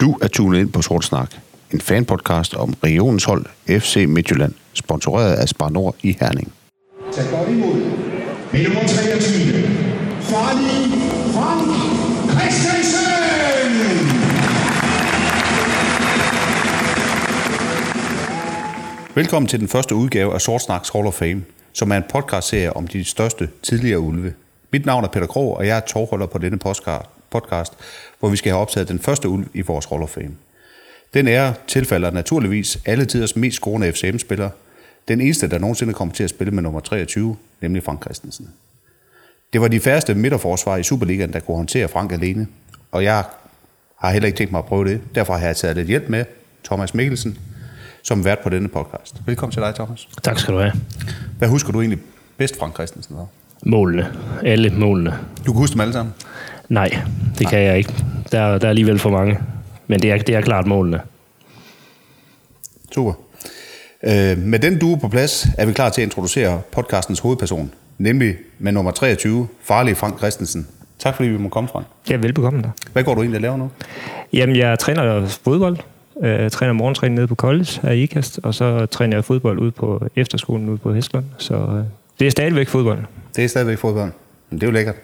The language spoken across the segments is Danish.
Du er tunet ind på Sort Snak, en fanpodcast om regionens hold FC Midtjylland, sponsoreret af Spar Nord i Herning. Tag godt imod med nummer 23. Farlig Frank Christensen! Velkommen til den første udgave af Sort Snaks Hall of Fame, som er en podcastserie om de største tidligere ulve. Mit navn er Peter Krog, og jeg er tovholder på denne postcard- podcast, hvor vi skal have optaget den første ulv i vores Hall of Fame. Den ære tilfalder naturligvis alle tiders mest scorende FCM-spiller. Den eneste, der nogensinde kommer til at spille med nummer 23, nemlig Frank Christensen. Det var de færreste midterforsvar i Superligaen, der kunne håndtere Frank alene, og jeg har heller ikke tænkt mig at prøve det. Derfor har jeg taget lidt hjælp med, Thomas Mikkelsen, som vært på denne podcast. Velkommen til dig, Thomas. Tak skal du have. Hvad husker du egentlig bedst Frank Christensen var? Målene. Alle målene. Du kan huske dem alle sammen? Nej, det kan jeg ikke. Der, der er alligevel for mange. Men det er, det er klart målene. Super. Øh, med den due på plads er vi klar til at introducere podcastens hovedperson, nemlig med nummer 23, farlige Frank Christensen. Tak fordi vi må komme, Frank. Ja, velbekomme der. Hvad går du egentlig at lave nu? Jamen, jeg træner fodbold. Jeg træner morgentræning nede på college her i IKAST, og så træner jeg fodbold ude på efterskolen ude på Hestlund. Så øh, det er stadigvæk fodbold. Det er stadigvæk fodbold. Men det er jo lækkert.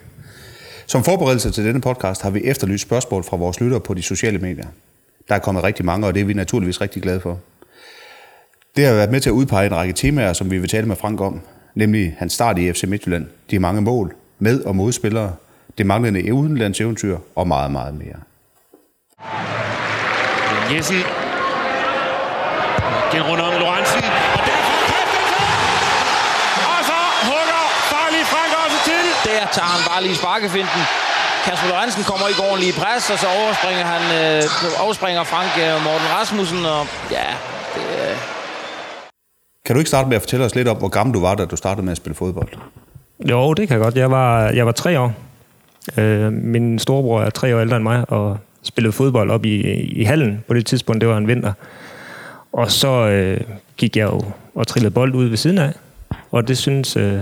Som forberedelse til denne podcast har vi efterlyst spørgsmål fra vores lyttere på de sociale medier. Der er kommet rigtig mange, og det er vi naturligvis rigtig glade for. Det har været med til at udpege en række temaer, som vi vil tale med Frank om, nemlig hans start i FC Midtjylland, de mange mål, med- og modspillere, det manglende udenlandseventyr og meget, meget mere. Jessen. Den Der tager han bare lige sparkefinden. Kasper Lorentzen kommer ikke ordentligt i pres, og så overspringer, han, øh, overspringer Frank øh, Morten Rasmussen. Og ja, det, øh, Kan du ikke starte med at fortælle os lidt om, hvor gammel du var, da du startede med at spille fodbold? Jo, det kan jeg godt. Jeg var, jeg var tre år. Øh, min storebror er tre år ældre end mig, og spillede fodbold op i, i hallen på det tidspunkt. Det var en vinter. Og så øh, gik jeg jo og trillede bold ud ved siden af. Og det synes øh,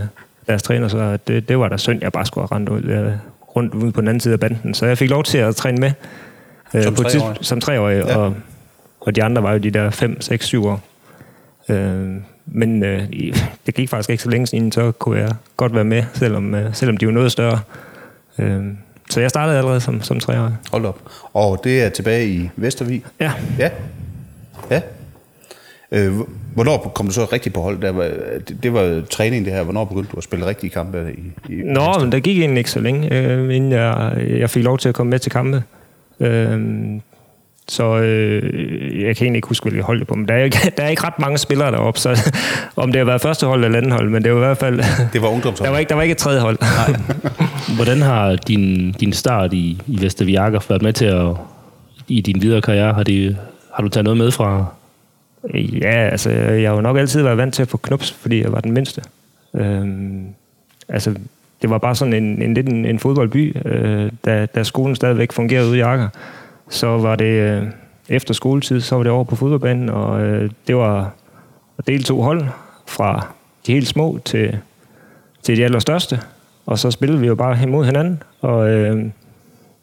deres træner så, det, det var da synd, jeg bare skulle have rendt ud, øh, rundt ude på den anden side af banden. Så jeg fik lov til at træne med. Øh, Som på treårig? tids- Som treårig. Ja. Og, og de andre var jo de der 5, 6, 7 år. Øh, men øh, det gik faktisk ikke så længe siden, så kunne jeg godt være med, selvom, øh, selvom de var noget større. Øh, så jeg startede allerede som, som treårig. Hold op. Og det er tilbage i Vestervig. Ja, Ja. Ja. Øh, hvornår kom du så rigtig på hold? Der var, det, det var jo træning det her. Hvornår begyndte du at spille rigtige kampe i, i Nå, men der gik egentlig ikke så længe, øh, inden jeg, jeg fik lov til at komme med til kampe. Øh, så øh, jeg kan egentlig ikke huske, hvilket hold det på, men der er, ikke, der er ikke ret mange spillere deroppe, så om det har været første hold eller anden hold, men det var i hvert fald... Det var ungdomshold. Der var ikke, der var ikke et tredje hold. Hvordan har din, din start i, i Vesterviakker været med til at, i din videre karriere? Har, det, har du taget noget med fra? Ja, altså, jeg har jo nok altid været vant til at få knups, fordi jeg var den mindste. Øhm, altså, det var bare sådan en, en lidt en, en fodboldby, øh, da, da skolen stadigvæk fungerede ude i Akker. Så var det øh, efter skoletid, så var det over på fodboldbanen, og øh, det var at dele to hold fra de helt små til, til de allerstørste. Og så spillede vi jo bare hen mod hinanden, og øh,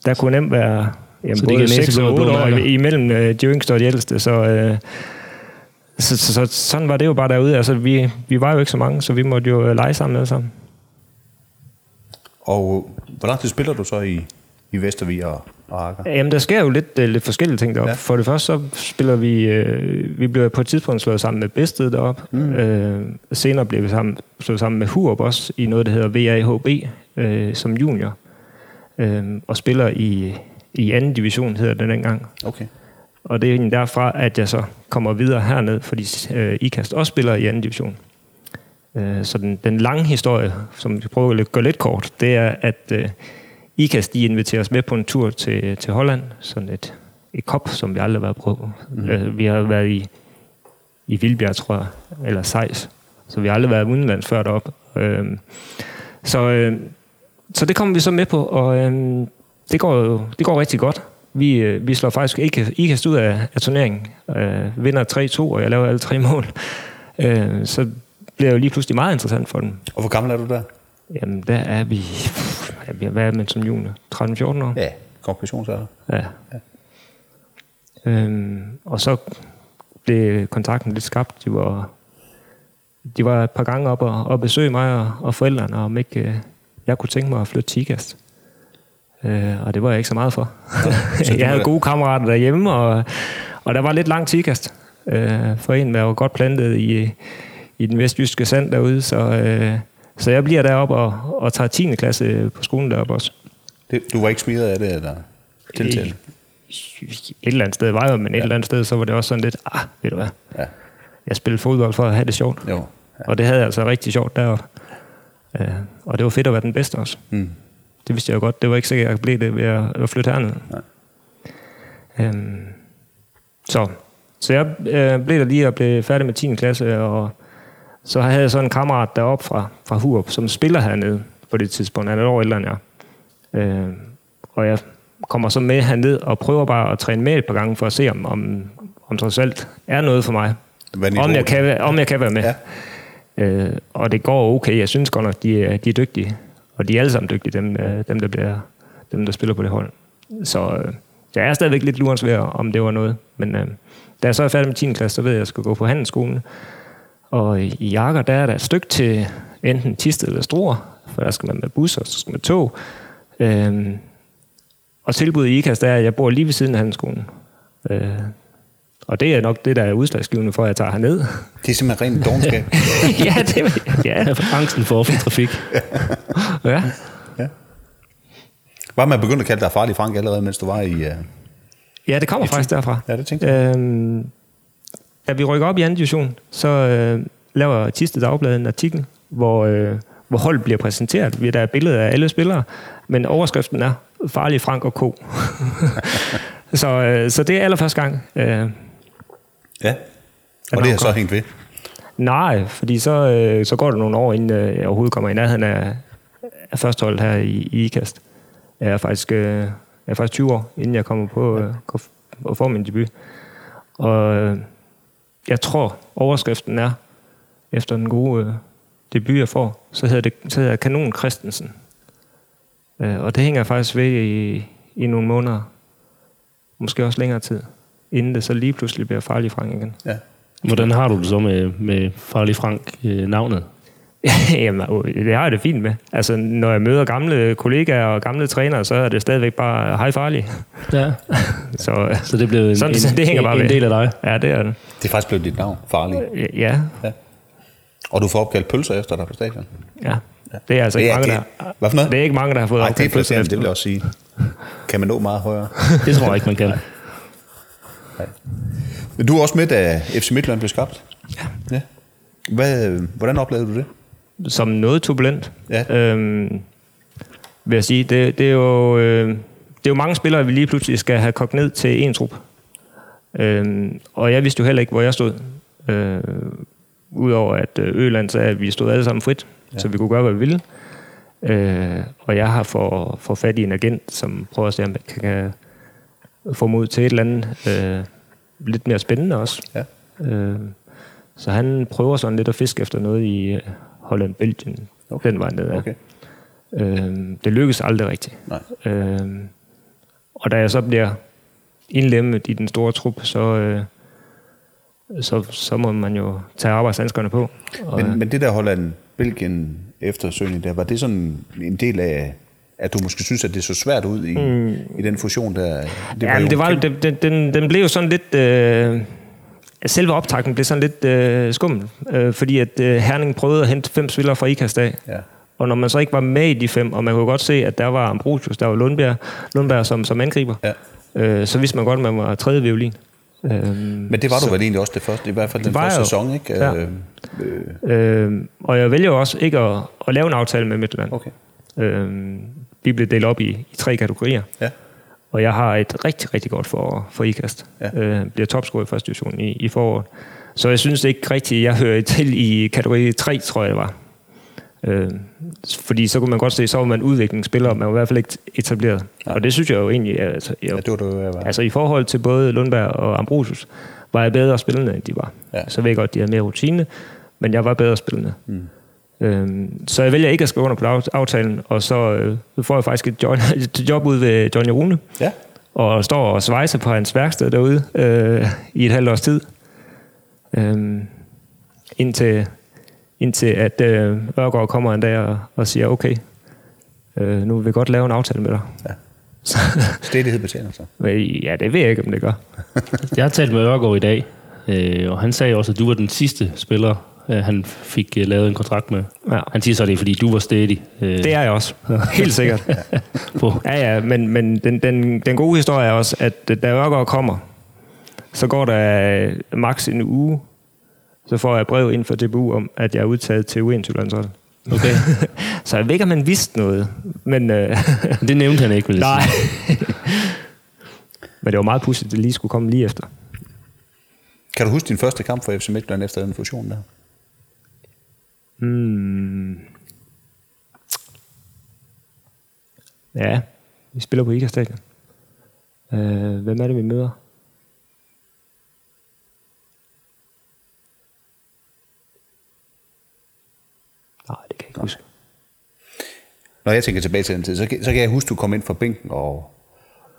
der kunne nemt være jamen, Så både gav 6 næseblod og og 8 blå år imellem øh, de yngste og de ældste, så... Øh, så, så, så, sådan var det jo bare derude. Altså, vi, vi var jo ikke så mange, så vi måtte jo øh, lege sammen alle sammen. Og hvor lang tid spiller du så i, i Vestervig og, og Akker? Jamen, der sker jo lidt, øh, lidt forskellige ting deroppe. Ja. For det første, så spiller vi... Øh, vi blev på et tidspunkt slået sammen med Bedsted deroppe. Mm. Øh, senere blev vi sammen, slået sammen med Hurup også i noget, der hedder VAHB øh, som junior. Øh, og spiller i, i anden division, hedder det dengang. Okay. Og det er egentlig derfra, at jeg så kommer videre herned, fordi øh, IKAST også spiller i anden division. Øh, så den, den lange historie, som vi prøver at gå lidt kort, det er, at øh, IKAST de inviterer os med på en tur til, til Holland. Sådan et, et kop, som vi aldrig har været på. Mm. Øh, vi har været i, i Vildbjerg, tror jeg, eller Sejs. Så vi har aldrig været udenlands før deroppe. Øh, så, øh, så det kommer vi så med på, og øh, det, går, jo- det går rigtig godt. Vi, øh, vi slår faktisk ikke IKAST ud af, af turneringen. Øh, vinder 3-2, og jeg laver alle tre mål. Øh, så bliver jo lige pludselig meget interessant for dem. Og hvor gammel er du der? Jamen, der er vi... Ja, vi- hvad er man som junior? 13-14 år? Ja, konfirmationsalder. Ja. Øhm, og så blev kontakten lidt skabt. De var, de var et par gange op og, og besøge mig og, og forældrene, om ikke øh, jeg kunne tænke mig at flytte til IKAST. Øh, og det var jeg ikke så meget for. jeg havde gode kammerater derhjemme, og, og der var lidt langt til IKAST. Øh, for en, der var godt plantet i, i den vestjyske sand derude, så, øh, så jeg bliver deroppe og, og tager 10. klasse på skolen deroppe også. Det, du var ikke smidt af det, eller tiltalt? Et eller andet sted var jeg, men et eller andet sted, så var det også sådan lidt, ah, ved du hvad, Ja. jeg spillede fodbold for at have det sjovt. Jo. Og det havde jeg altså rigtig sjovt deroppe. Øh, og det var fedt at være den bedste også. Mm. Det vidste jeg jo godt. Det var ikke sikkert, at jeg blev det ved at, flytte herned. Nej. Øhm, så, så jeg øh, blev der lige og blev færdig med 10. klasse, og så havde jeg så en kammerat deroppe fra, fra Hurup, som spiller hernede på det tidspunkt. Han er et år ældre end jeg. Øh, og jeg kommer så med herned og prøver bare at træne med et par gange for at se, om, om, om trods alt er noget for mig. Om jeg, kan, om jeg kan være med. Ja. Øh, og det går okay. Jeg synes godt nok, de er, de er dygtige. Og de er alle sammen dygtige, dem, øh, dem, der, bliver, dem der spiller på det hold. Så øh, jeg er stadigvæk lidt lurens ved, om det var noget. Men øh, da jeg så er færdig med 10. klasse, så ved jeg, at jeg skal gå på handelsskolen. Og i Jakker, der er der et stykke til enten Tisted eller Struer, for der skal man med bus, og så skal man med tog. Øhm, og tilbuddet i IKAST er, at jeg bor lige ved siden af handelsskolen. Øh, og det er nok det, der er udslagsgivende for, at jeg tager herned. Det er simpelthen ren dogenskab. ja, det ja. Angsten for offentlig trafik. ja. Var man begyndt at kalde dig farlig Frank allerede, mens du var i... Uh... Ja, det kommer faktisk derfra. Ja, det tænkte jeg. Øhm, da vi rykker op i anden division, så øh, laver Tiste Dagblad en artikel, hvor, øh, hvor holdet bliver præsenteret. Vi- Der er billeder af alle spillere, men overskriften er Farlig Frank og K. så, øh, så det er allerførste gang. Øh, Ja. Og det har så hængt ved. nej, fordi så, øh, så går der nogle år, inden øh, jeg overhovedet kommer i nærheden af, af førsteholdet her i, i IKAST. Jeg er faktisk, øh, jeg er faktisk 20 år, inden jeg kommer på øh, og får min debut. Og øh, jeg tror, overskriften er, efter den gode øh, debut, jeg får, så hedder det så hedder jeg Kanon Christensen. Øh, og det hænger jeg faktisk ved i, i nogle måneder, måske også længere tid, inden det så lige pludselig bliver farlig Frank igen. Ja. Hvordan har du det så med, med Farlig Frank øh, navnet? Jamen, øh, det har jeg det fint med. Altså, når jeg møder gamle kollegaer og gamle trænere, så er det stadigvæk bare hej farlig. Ja. Så, øh, Så det blev en, Sådan, en, så det hænger bare en, en del af dig. ja, det er det. Det er faktisk blevet dit navn, farlig. Ja, Og du får opkaldt pølser efter dig på stadion. ja. Det er altså Det ikke er, mange, det, der, hvad for noget? det er ikke mange, der har fået Nej, det er opkaldt pølser efter. det vil jeg også sige. Kan man nå meget højere? Det tror jeg ikke, man kan. Men du er også med, da FC Midtjylland blev skabt. Ja. ja. Hvad, hvordan oplevede du det? som noget turbulent. Ja. Øhm, vil jeg sige. Det, det, er jo, øh, det er jo mange spillere, vi lige pludselig skal have kogt ned til en trup. Øhm, og jeg vidste jo heller ikke, hvor jeg stod. Øh, Udover at øh, Øland sagde, at vi stod alle sammen frit, ja. så vi kunne gøre, hvad vi ville. Øh, og jeg har for, for fat i en agent, som prøver at se, om jeg kan få mod til et eller andet øh, lidt mere spændende også. Ja. Øh, så han prøver sådan lidt at fiske efter noget i øh, Holland, Belgien, okay. den vej ned. Okay. Øh, det lykkes aldrig rigtigt. Nej. Øh, og da jeg så bliver indlemmet i den store trup, så, øh, så, så må man jo tage arbejdshandskerne på. Og, Men, men det der Holland, Belgien eftersøgning der, var det sådan en del af, at du måske synes, at det så svært ud i, mm. i den fusion der? Det ja, men det var, det, den, den, den blev jo sådan lidt... Øh, selve optakten blev sådan lidt øh, skummel, øh, fordi at øh, Herning prøvede at hente fem spillere fra IKAST af. Ja. Og når man så ikke var med i de fem, og man kunne godt se, at der var Ambrosius, der var Lundberg, Lundberg som, som angriber, Ja. øh, så vidste man godt, at man var tredje violin. Øh, Men det var du vel egentlig også det første, i hvert fald den første jo. sæson, ikke? Ja. Øh, øh, og jeg vælger jo også ikke at, at lave en aftale med Midtjylland. Okay. Øh, vi blev delt op i, i tre kategorier. Ja. Og jeg har et rigtig, rigtig godt for, for IKAST. Ja. Øh, bliver topscorer i første division i, i foråret. Så jeg synes ikke rigtigt, jeg hører til i kategori 3, tror jeg det var. Øh, fordi så kunne man godt se, så var man udviklingsspiller, man var i hvert fald ikke etableret. Nej. Og det synes jeg jo egentlig, altså, jeg, ja, det du, jeg var. altså i forhold til både Lundberg og Ambrosius, var jeg bedre spillende, end de var. Ja. Så ved jeg godt, de havde mere rutine, men jeg var bedre spillende. Mm. Øhm, så jeg vælger ikke at skrive under på aft- aftalen, og så øh, får jeg faktisk et, job, et job ud ved Johnny Rune, Ja. og står og svejser på hans værksted derude øh, i et halvt års tid. Øh, indtil, indtil at øh, Ørgaard kommer en dag og, og siger, okay, øh, nu vil vi godt lave en aftale med dig. Ja. Så, Stedighed betjener sig. ja, det ved jeg ikke, om det gør. Jeg har talt med Ørgaard i dag, øh, og han sagde også, at du var den sidste spiller, øh, han fik øh, lavet en kontrakt med. Ja. Han siger så, at det er, fordi du var steady. Øh, Det er jeg også. Helt sikkert. på. Ja, ja, men, men den, den, den gode historie er også, at da Ørgaard kommer, så går der maks en uge, så får jeg brev ind fra DBU om, at jeg er udtaget til U21-landsholdet. Okay. Så jeg ved ikke, om han vidste noget, men... Øh, Det nævnte han ikke, vil jeg nej. men det var meget pudsigt, at det lige skulle komme lige efter. Kan du huske din første kamp for FC Midtjylland efter den fusion der? Hmm. Ja, vi spiller på Ica Stadion. Øh, hvem er det, vi møder? Nej, det kan jeg ikke huske. Når jeg tænker tilbage til den tid, så, kan- så kan jeg huske, du kom ind fra bænken, og,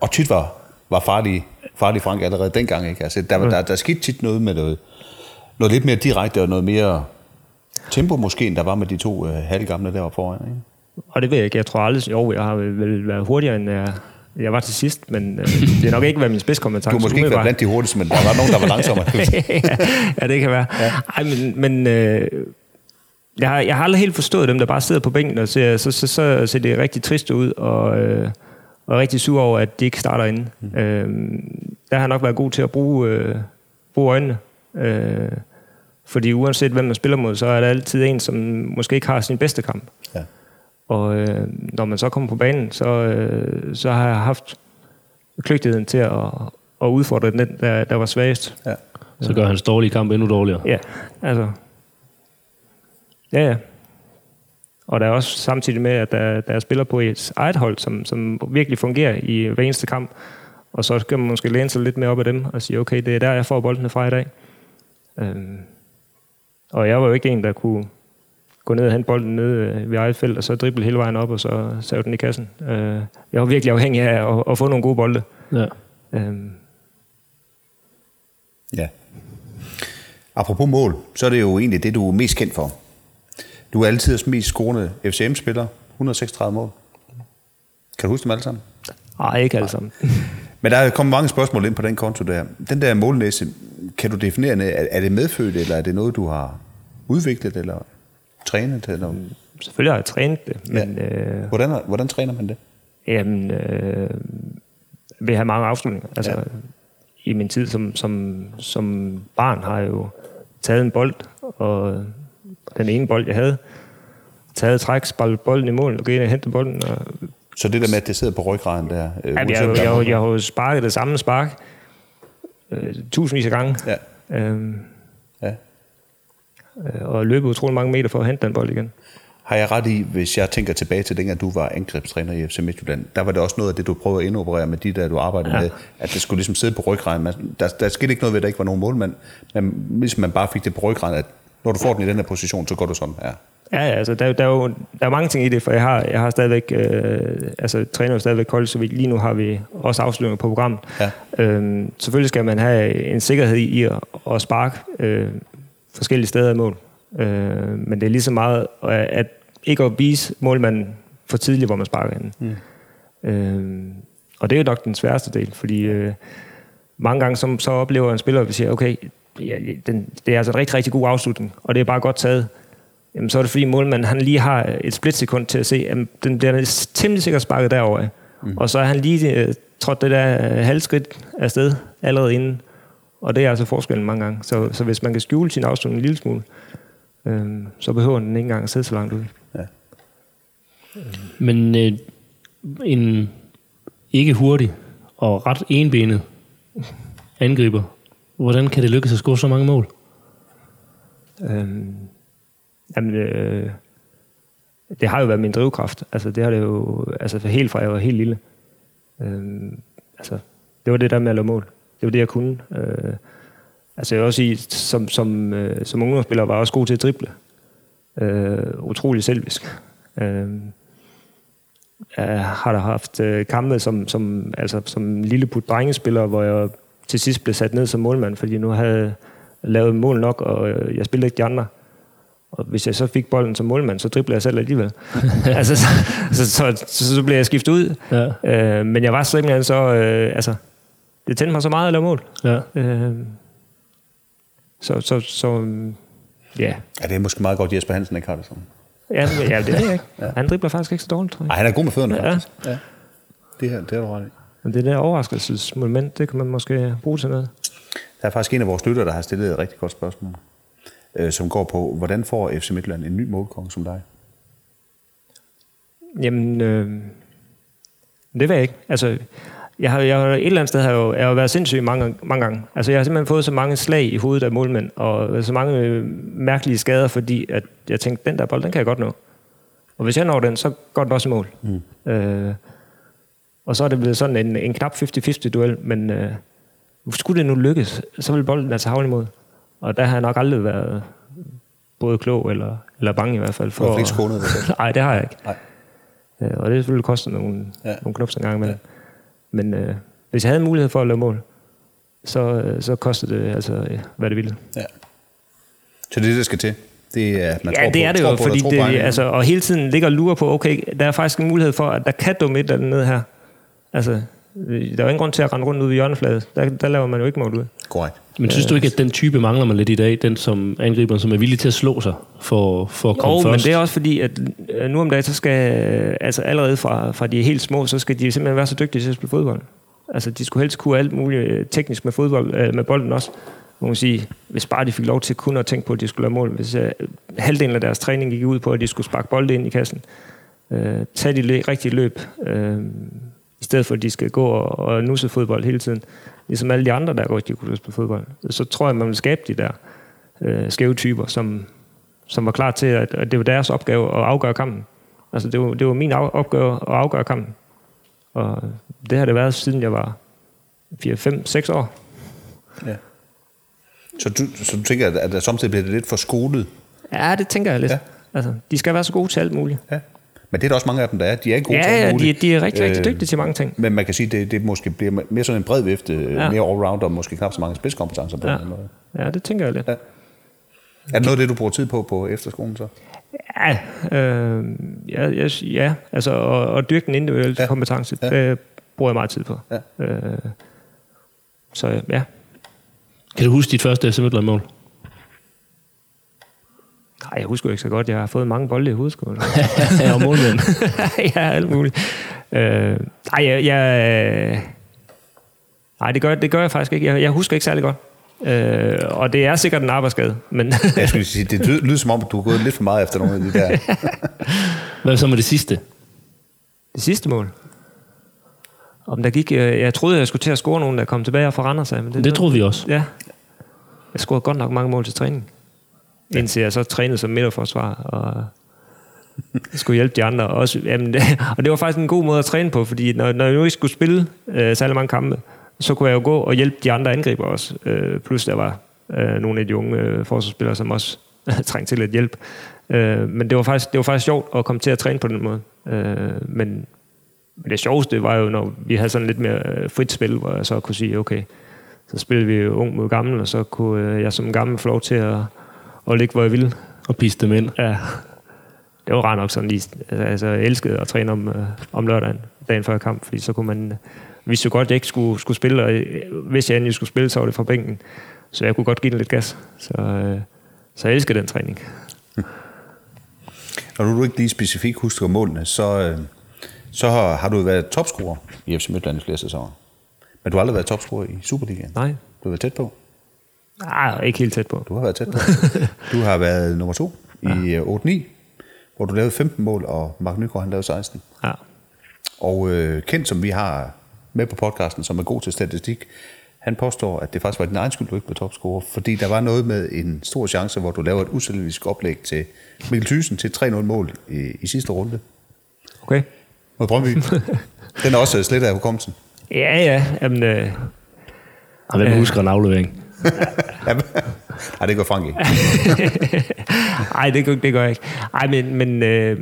og tit var, var farlig, farlig Frank allerede dengang. Ikke? Altså, der, var- der, der skete tit noget med noget, noget lidt mere direkte og noget mere tempo måske, end der var med de to øh, halvgamle deroppe foran. Ikke? Og det ved jeg ikke. Jeg tror aldrig, jo, jeg har vel været hurtigere, end jeg, jeg var til sidst, men øh, det er nok ikke været min spidskompetence. Du har måske ikke været blandt de hurtigste, men der var nogen, der var langsommere. ja, det kan være. Ja. Ej, men, men øh, jeg, har, jeg har aldrig helt forstået dem, der bare sidder på bænken og ser, så, så, så ser det rigtig trist ud, og, øh, og er rigtig sur over, at de ikke starter inde. Mm. Øh, der har jeg nok været god til at bruge, øh, bruge øjnene. Øh, fordi uanset hvem man spiller mod, så er der altid en, som måske ikke har sin bedste kamp. Ja. Og øh, når man så kommer på banen, så, øh, så har jeg haft kløgtigheden til at, at udfordre den, der, der var svagest. Ja. Så gør hans dårlige kamp endnu dårligere. Ja, altså. Ja, ja. Og der er også samtidig med, at der, der er spillere på et eget hold, som, som virkelig fungerer i hver eneste kamp. Og så skal man måske læne sig lidt mere op af dem og sige, okay, det er der, jeg får boldene fra i dag. Øhm. Og jeg var jo ikke en, der kunne gå ned og hente bolden ned øh, ved eget felt, og så drible hele vejen op, og så save den i kassen. Øh, jeg var virkelig afhængig af at, at få nogle gode bolde. Ja. Øhm. Ja. Apropos mål, så er det jo egentlig det, du er mest kendt for. Du er altid mest scorende FCM-spiller. 136 mål. Kan du huske dem alle sammen? Ej, ikke alle sammen. Men der er kommet mange spørgsmål ind på den konto der. Den der målnæse, kan du definere, er er det medfødt, eller er det noget, du har udviklet, eller trænet? Eller? Selvfølgelig har jeg trænet det, men... Ja. Øh, Hvordan, hvordan træner man det? Jamen, øh, vil have mange afslutninger. Altså, Ja. I min tid som, som, som barn har jeg jo taget en bold, og den ene bold, jeg havde, taget træk, spillet bolden i mål, og gå ind og hente bolden. Og, Så det der med, at det sidder på ryggraden der. Øh, jamen, jeg, jeg, jeg, jeg, har jo sparket det samme spark øh, tusindvis af gange, Ja, øh, ja. øh, og løbet utrolig mange meter for at hente den bold igen. Har jeg ret i, hvis jeg tænker tilbage til dengang, du var angrebstræner i FC Midtjylland, der var det også noget af det, du prøvede at indoperere med de der, du arbejdede ja. Ja. med, at det skulle ligesom sidde på ryggraden. Der, der skete ikke noget ved, at der ikke var nogen målmand, men ligesom man bare fik det på ryggraden, at når du får den i den her position, så går du sådan her. Ja, ja, altså, der, der, er jo der er mange ting i det, for jeg har, jeg har stadigvæk, øh, altså træner jo stadigvæk koldt, så vi, lige nu har vi også afslutninger på programmet. Ja. Øhm, selvfølgelig skal man have en sikkerhed i at, at sparke øh, forskellige steder i mål. Øh, men det er lige så meget at, at ikke at vise målmanden for tidligt, hvor man sparker henne. Mm. Øh, og det er jo nok den sværeste del, fordi øh, mange gange så, så oplever en spiller, at vi siger, okay, ja, den, det er altså en rigtig, rigtig god afslutning, og det er bare godt taget. Jamen, så er det fordi målmanden han lige har et splitsekund til at se, at den bliver temmelig sikkert sparket derover af. Mm. Og så er han lige øh, trådt det der øh, halvskridt afsted allerede inden. Og det er altså forskellen mange gange. Så, så hvis man kan skjule sin afslutning en lille smule, øh, så behøver den ikke engang at sidde så langt ude. Men øh, en ikke hurtig og ret enbenet angriber, hvordan kan det lykkes at score så mange mål? Øh, jamen, øh, det har jo været min drivkraft. Altså, det har det jo, altså for helt fra jeg var helt lille. Øh, altså, det var det der med at lave mål. Det var det, jeg kunne. Øh, altså, jeg vil også sige, som, som, øh, som ungdomsspiller var jeg også god til at drible. Øh, utrolig selvisk. Øh, jeg har da haft øh, kampe som, som, altså, som lilleput drengespiller, hvor jeg til sidst blev sat ned som målmand, fordi nu havde lavet mål nok, og øh, jeg spillede ikke de andre. Og hvis jeg så fik bolden som målmand, så dribler jeg selv alligevel. altså, så, så, så, så, så blev jeg skiftet ud. Ja. Øh, men jeg var simpelthen så... Øh, altså, det tændte mig så meget at lave mål. Ja. Øh, så, så, så ja. Ja, det er måske meget godt, Jesper Hansen ikke har det sådan. Ja, men- ja, det ved jeg ikke. Han dribler faktisk ikke så dårligt, tror jeg. Nej, han er god med fødderne, Ja. faktisk. Ja. Det her, det er du ret i. Men det der overraskelsesmoment, det kan man måske bruge til noget. Der er faktisk en af vores lyttere, der har stillet et rigtig godt spørgsmål, øh, som går på, hvordan får FC Midtjylland en ny målkonge som dig? Jamen, øh, det ved jeg ikke. Altså, jeg har, jeg har et eller andet sted har jeg jo, jeg har været sindssyg mange, mange gange. Altså, jeg har simpelthen fået så mange slag i hovedet af målmænd, og så mange øh, mærkelige skader, fordi at jeg tænkte, den der bold, den kan jeg godt nå. Og hvis jeg når den, så går den også i mål. Mm. Øh, og så er det blevet sådan en, en knap 50-50 duel, men øh, skulle det nu lykkes, så vil bolden altså havne imod. Og der har jeg nok aldrig været både klog eller, eller bange i hvert fald. Du har For, ikke skånet dig selv. Nej, det har jeg ikke. Nej. Øh, og det selvfølgelig koster nogle, Ja. ja. nogle knups en gang imellem. Ja. Men øh, hvis jeg havde mulighed for at lave mål, så, øh, så kostede det altså, øh, hvad det ville. Ja. Så det er det, der skal til? Det er, at man ja, tror det på, er det tror jo, på, fordi det, på altså, og hele tiden ligger og lurer på, okay, der er faktisk en mulighed for, at der kan dumme et eller andet her. Altså, der er jo ingen grund til at rende rundt ude ved hjørnefladet. Der, der laver man jo ikke mål ud. Korrekt. Men synes du ikke, at den type mangler man lidt i dag? Den som angriber, som er villig til at slå sig for, for at komme Jo, først? men det er også fordi, at øh, nu om dagen, så skal, øh, altså allerede fra, fra de helt små, så skal de simpelthen være så dygtige til at spille fodbold. Altså, de skulle helst kunne alt muligt øh, teknisk med fodbold, øh, med bolden også. Man kan sige, hvis bare de fik lov til kun at tænke på, at de skulle lave mål. Hvis øh, halvdelen af deres træning gik ud på, at de skulle sparke bolde ind i kassen. Øh, tage de rigtige løb, øh, i stedet for, at de skal gå og, og nusse fodbold hele tiden. Ligesom alle de andre, der godt de kunne spille fodbold. Så tror jeg, man vil skabe de der øh, skæve typer, som, som var klar til, at, at det var deres opgave at afgøre kampen. Altså, det var, det var min opgave at afgøre kampen. Og det har det været, siden jeg var 4, 5, 6 år. Ja. Så du, så du tænker, at- der samtidig bliver det lidt for skolet? Ja, det tænker jeg lidt. Ja. Altså, de skal være så gode til alt muligt. Ja. Men det er der også mange af dem, der er. De er gode til Ja, alt ja de, muligt. de er rigtig, rigtig Øh, dygtige til mange ting. Men man kan sige, at det, det måske bliver mere sådan en bred vifte, ja. Mere allrounder, og måske knap så mange spidskompetencer på Ja. den måde. Ja, det tænker jeg lidt. Ja. Er det noget af det, du bruger tid på på efterskolen så? Ja, øh, ja, ja, ja altså at, at dyrke den individuelle Ja. kompetence, Ja. det bruger jeg meget tid på. Ja. Øh, så ja, Kan du huske dit første FC Midtjylland-mål? Nej, jeg husker ikke så godt. Jeg har fået mange bolde i hovedskolen. ja, og målmænd. ja, alt muligt. Øh, nej, jeg, jeg, nej det, gør, det gør jeg faktisk ikke. Jeg, jeg husker ikke særlig godt. Øh, og det er sikkert en arbejdsskade. Men Jeg skulle sige, det lyder, lyder som om, at du har gået lidt for meget efter nogle af de der. Hvad så med det sidste? det sidste mål. Om der gik, øh, jeg troede, jeg skulle til at score nogen, der kom tilbage fra Randers af. Men det, Det troede vi også. Ja. Jeg scorede godt nok mange mål til træning. Indtil jeg så trænede som midterforsvar, og skulle hjælpe de andre. Også, jamen, det, og det var faktisk en god måde at træne på, fordi når, når jeg nu ikke skulle spille øh, særlig mange kampe, så kunne jeg jo gå og hjælpe de andre angriber også. Øh, plus der var øh, nogle af de unge øh, forsvarsspillere, som også trængte til lidt hjælp. Øh, men det var, faktisk, det var faktisk sjovt at komme til at træne på den måde. Øh, men, men det sjoveste var jo, når vi havde sådan lidt mere øh, frit spil, hvor jeg så kunne sige, okay, så spillede vi jo ung mod gammel, og så kunne øh, jeg som gammel få lov til at, at ligge, hvor jeg ville. Og piste dem ind. Ja. Det var rart nok sådan lige, altså jeg elskede at træne om, øh, om lørdagen, dagen før kamp, fordi så kunne man, øh, vidste jo godt, jeg ikke skulle, skulle spille, og øh, hvis jeg endelig skulle spille, så var det fra bænken. Så jeg kunne godt give den lidt gas. Så, øh, så jeg elskede den træning. Når du ikke lige specifikt husker målene, så, øh, så har, har du været topscorer i FC Midtjylland i flere sæsoner. Men du har aldrig været topscorer i Superligaen. Nej, Du har været tæt på. Ah, ikke helt tæt på. Du har været tæt på. Du har været nummer to i øh, 8-9, hvor du lavede 15 mål, og Mark Nygaard han lavede 16. Ja. Og øh, kendt som vi har med på podcasten, som er god til statistik, han påstår, at det faktisk var din egen skyld, du ikke blev topscorer, fordi der var noget med en stor chance, hvor du laver et uselvisk oplæg til Mikkel Thyssen til 3-0 mål i, i sidste runde Okay. mod Brøndby. Den er også slet af hukommelsen. Ja, ja. Jamen, øh, Og hvem husker en aflevering? Nej, det går Frank ikke. Nej, det, gør- det gør jeg ikke. Ej, men, men øh,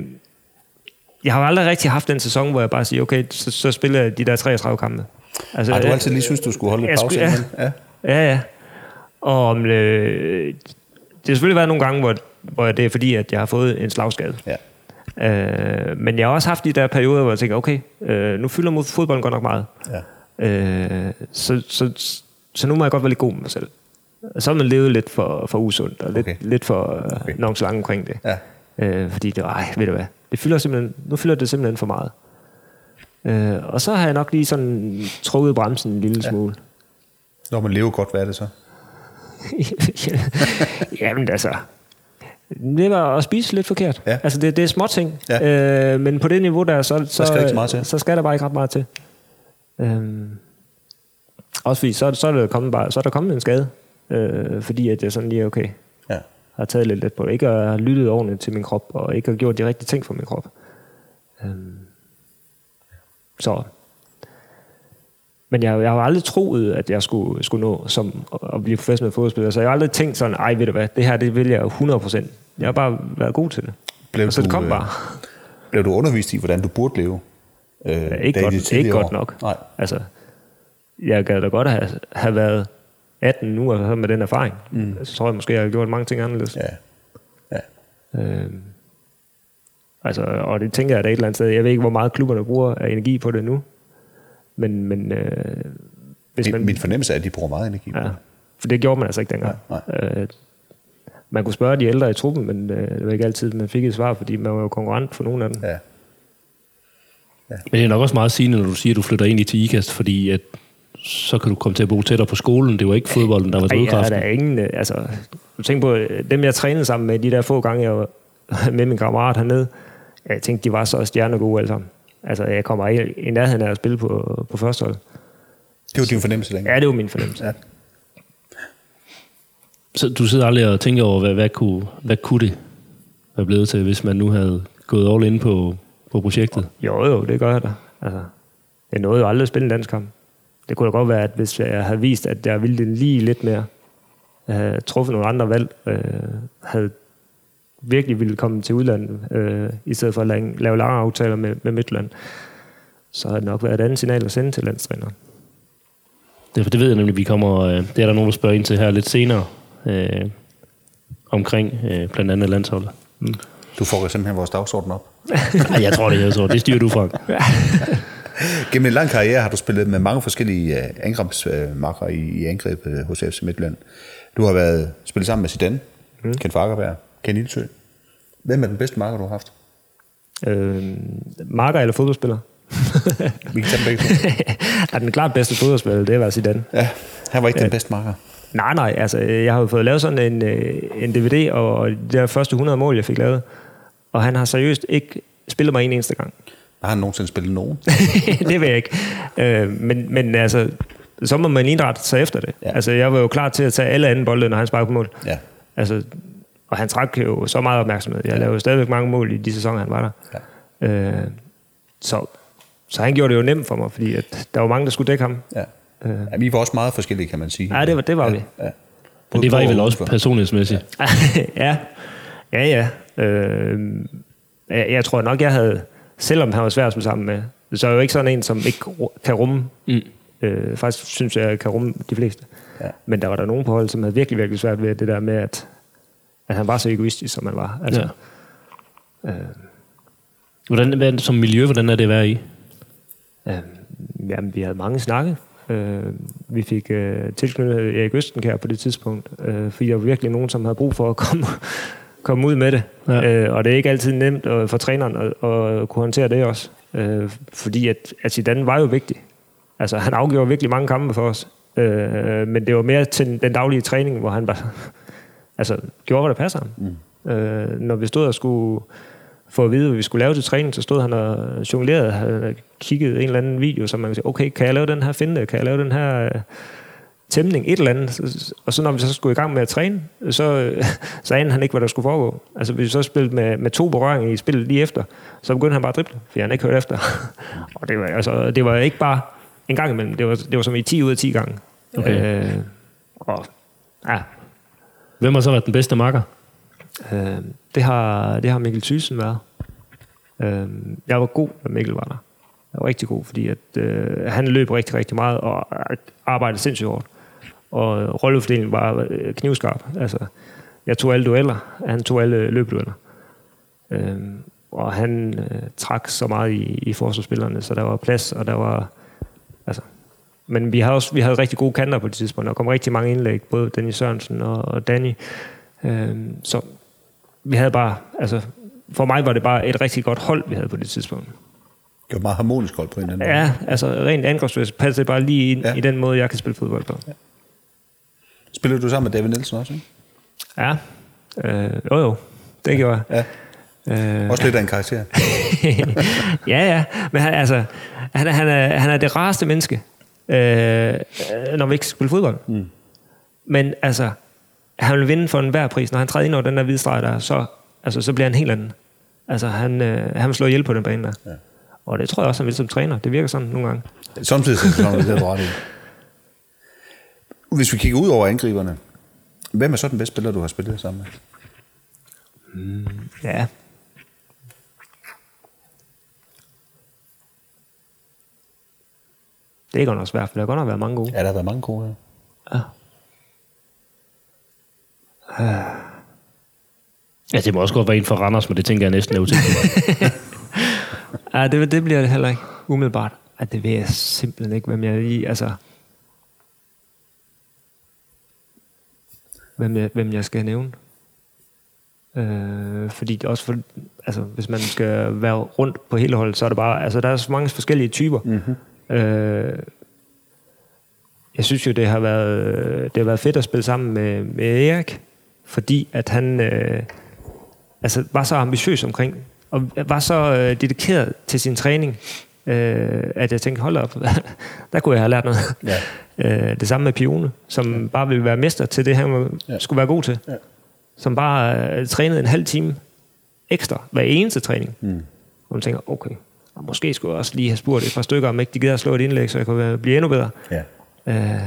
jeg har aldrig rigtig haft den sæson, hvor jeg bare siger, okay, så, så spiller jeg de der 33 kampe. Altså, Har du altid lige synes, du skulle holde lidt pause? ja. ja. Ja, ja. Og øh, det har selvfølgelig været nogle gange, hvor, hvor det er fordi, at jeg har fået en slagskade. ja. Øh, men jeg har også haft de der perioder, hvor jeg tænker, okay, øh, nu fylder mod fodbolden godt nok meget. ja. Øh, så, så, så nu må jeg godt være lidt god med mig selv. Så har man levet lidt for, for usundt, og lidt, Okay. lidt for Okay. okay. nonchalant omkring det. Ja. Øh, fordi det ej, ved du hvad, det fylder simpelthen, nu fylder det simpelthen for meget. Øh, og så har jeg nok lige sådan trukket bremsen en lille smule. Når man lever godt, hvad er det så? Jamen altså, det var at spise lidt forkert. Ja. Altså det, det er små ting. Ja. Øh, men på det niveau der, så, så, skal ikke så meget til. så skal der bare ikke ret meget til. Øhm, også fordi, så, så, er der kommet bare, så er der kommet en skade. Øh, fordi at jeg sådan lige, okay, Ja. har taget lidt let på. Ikke at have lyttet ordentligt til min krop, og ikke har gjort de rigtige ting for min krop. Øhm, så. Men jeg, jeg har aldrig troet, at jeg skulle, skulle nå som at blive professionel fodboldspiller. Så jeg har aldrig tænkt sådan, ej ved du hvad, det her det vil jeg jo 100%. Jeg har bare været god til det. Blev og så det du, kom øh, bare. Blev du undervist i, hvordan du burde leve? Øh, Ja, ikke godt, ikke godt nok. Nej. Altså, jeg gad da godt have, have været 18 nu, og så med den erfaring. Mm. Så tror jeg måske, jeg har gjort mange ting anderledes. Ja. Ja. Øhm, altså, og det tænker jeg da et eller andet sted. Jeg ved ikke, hvor meget klubberne bruger af energi på det nu. Men, men øh, hvis Min, man... min fornemmelse er, at de bruger meget energi på ja, det. for det gjorde man altså ikke dengang. Nej, Øh, man kunne spørge de ældre i truppen, men øh, det var ikke altid, man fik et svar, fordi man var jo konkurrent for nogle af dem. Ja. Men det er nok også meget sigende, når du siger, at du flytter ind i til IKAST, fordi at så kan du komme til at bo tættere på skolen. Det var ikke fodbolden, der var er drivkraften. der ingen, øh, altså, du tænker på, øh, dem jeg trænede sammen med, de der få gange, jeg var med min kammerat hernede, jeg tænkte, de var så stjernegode alle sammen. Altså, jeg kommer i, i nærheden af at spille på, på første hold. Det var din fornemmelse dengang. Ja, det var min fornemmelse. Ja. Så du sidder aldrig og tænker over, hvad, hvad, kunne, hvad kunne det være blevet til, hvis man nu havde gået all in på, på projektet? Jo, jo, det gør jeg da. Altså, jeg nåede jo aldrig at spille en landskamp. Det kunne da godt være, at hvis jeg havde vist, at jeg ville det lige lidt mere, jeg havde truffet nogle andre valg, øh, havde virkelig ville komme til udlandet, øh, i stedet for at lave, lave lange aftaler med, med Midtland, så havde det nok været et andet signal at sende til landstræneren. Det, for det ved jeg nemlig, vi kommer, øh, det er der nogen, der spørger ind til her lidt senere, øh, omkring øh, blandt andet landsholdet. Du får simpelthen vores dagsorden op. Jeg tror det, jeg tror. Det styrer du, Frank. Gennem en lang karriere har du spillet med mange forskellige uh, angrebsmakker i, i angrebet hos FC Midtland. Du har været spillet sammen med Zidane, mm. Ken Fagerberg, Ken Ildsø. Hvem er den bedste marker, du har haft? Øh, marker eller fodboldspiller? Vi kan tage dem begge to. er den klart bedste fodboldspiller, det var Zidane. Ja, han var ikke den bedste marker. Nej, nej, altså jeg har jo fået lavet sådan en, øh, en DVD, og og de der første 100 mål, jeg fik lavet, og han har seriøst ikke spillet mig en eneste gang. Har han nogensinde spillet nogen? det ved jeg ikke. Øh, men, men altså, så må man indrette sig efter det. Ja. Ja. Altså, jeg var jo klar til at tage alle anden bolde, når han sparkede på mål. Ja. Altså, og han trak jo så meget opmærksomhed. Jeg lavede jo stadigvæk mange mål i de sæsoner, han var der. Ja. Øh, så, så han gjorde det jo nemt for mig, fordi at der var mange, der skulle dække ham. ja. ja vi var også meget forskellige, kan man sige. Ja, det var, det var ja. vi. Ja. Men det var I vel også personlighedsmæssigt. ja, ja, ja. Øh, jeg, jeg tror nok, jeg havde, selvom han var svær at spille sammen med, så er jeg jo ikke sådan en, som ikke kan rumme. Mm. Øh, faktisk synes jeg, jeg kan rumme de fleste. Ja. Men der var der nogen på holdet, som havde virkelig, virkelig svært ved det der med, at, at han var så egoistisk, som han var. Altså, Ja. Hvordan, hvad, som miljø, hvordan er det at være i? Øh, jamen, vi havde mange snakke. Øh, vi fik øh, tilknyttet Erik Østenkær på det tidspunkt, øh, fordi der var virkelig nogen, som havde brug for at komme, komme ud med det. Ja. Øh, og det er ikke altid nemt øh, for træneren at, at kunne håndtere det også. Øh, fordi at, at Zidane var jo vigtig. Altså, han afgjorde virkelig mange kampe for os. Øh, men det var mere til den daglige træning, hvor han bare altså, gjorde, hvad der passer ham. Mm. Øh, når vi stod og skulle få at vide, hvad vi skulle lave til træning, så stod han og jonglerede, havde kigget en eller anden video, så man kunne sige, okay, kan jeg lave den her finte, kan jeg lave den her øh, tæmning, et eller andet. Og så når vi så skulle i gang med at træne, så, øh, så anede han ikke, hvad der skulle foregå. Altså hvis vi så spillede med, med to berøringer i spillet lige efter, så begyndte han bare at drible, fordi han ikke hørte efter. og det var, altså, det var ikke bare en gang imellem, det var, det var som i 10 ud af 10 gange. Okay. Øh, og ja, Hvem har så været den bedste makker? Øh, det, har, det har Mikkel Thyssen været. Øh, jeg var god, da Mikkel var der. Jeg var rigtig god, fordi at, øh, han løb rigtig, rigtig meget og arbejdede sindssygt hårdt. Og rollefordelingen var øh, knivskarp. Altså, jeg tog alle dueller, han tog alle løbedueller. Øh, og han øh, trak så meget i, i forsvarsspillerne, så der var plads, og der var... Altså, men vi havde også vi havde rigtig gode kanter på det tidspunkt. Der kom rigtig mange indlæg, både Dennis Sørensen og, og Danny. Øh, så vi havde bare... Altså, for mig var det bare et rigtig godt hold, vi havde på det tidspunkt. Det var meget harmonisk hold på en eller anden måde. Ja, altså rent angrebsmæssigt passer det bare lige ind Ja. ja. i den måde, jeg kan spille fodbold på. Spiller du sammen med David Nielsen også, ikke? Ja, øh, jo jo, det gjorde jeg. Ja. Øh, Også lidt af en karakter. ja, ja, men han, altså, han, er- han, er, han er det rareste menneske, øh, når vi ikke skal spille fodbold. Mm. Men altså, han vil vinde for enhver pris. Når han træder ind over den der hvide streg der, så, altså, så bliver han helt anden. Altså, han, øh, han vil slå ihjel på den bane der. Ja. Og det tror jeg også, han vil som træner. Det virker sådan nogle gange. Samtidig er det sådan, det er ret. Hvis vi kigger ud over angriberne, hvem er så den bedste spiller, du har spillet sammen med? Ja. Det er godt nok svært, for der har godt nok været mange gode. Ja, der har været mange gode her. Ja, det må også godt være en for Randers, men det tænker jeg næsten er utænkeligt. Ja, det, det bliver det heller ikke umiddelbart. Ja, det ved jeg simpelthen ikke, hvem jeg er i. Altså, hvem jeg, hvem jeg skal nævne. Øh, fordi det også for, altså, hvis man skal være rundt på hele holdet, så er det bare, altså der er så mange forskellige typer. Mm-hmm. Øh, jeg synes jo, det har været, det har været fedt at spille sammen med, med Erik, fordi at han øh, altså, var så ambitiøs omkring, og var så øh, dedikeret til sin træning, øh, at jeg tænkte, hold op, der kunne jeg have lært noget. Ja. Øh, det samme med Pione, som ja. bare ville være mester til det, han Ja. skulle være god til. Ja. Som bare øh, trænede en halv time ekstra hver eneste træning. Mm. Og man tænker, okay, og måske skulle jeg også lige have spurgt et par stykker, om ikke de gider at slå et indlæg, så jeg kunne blive endnu bedre. Ja. Øh,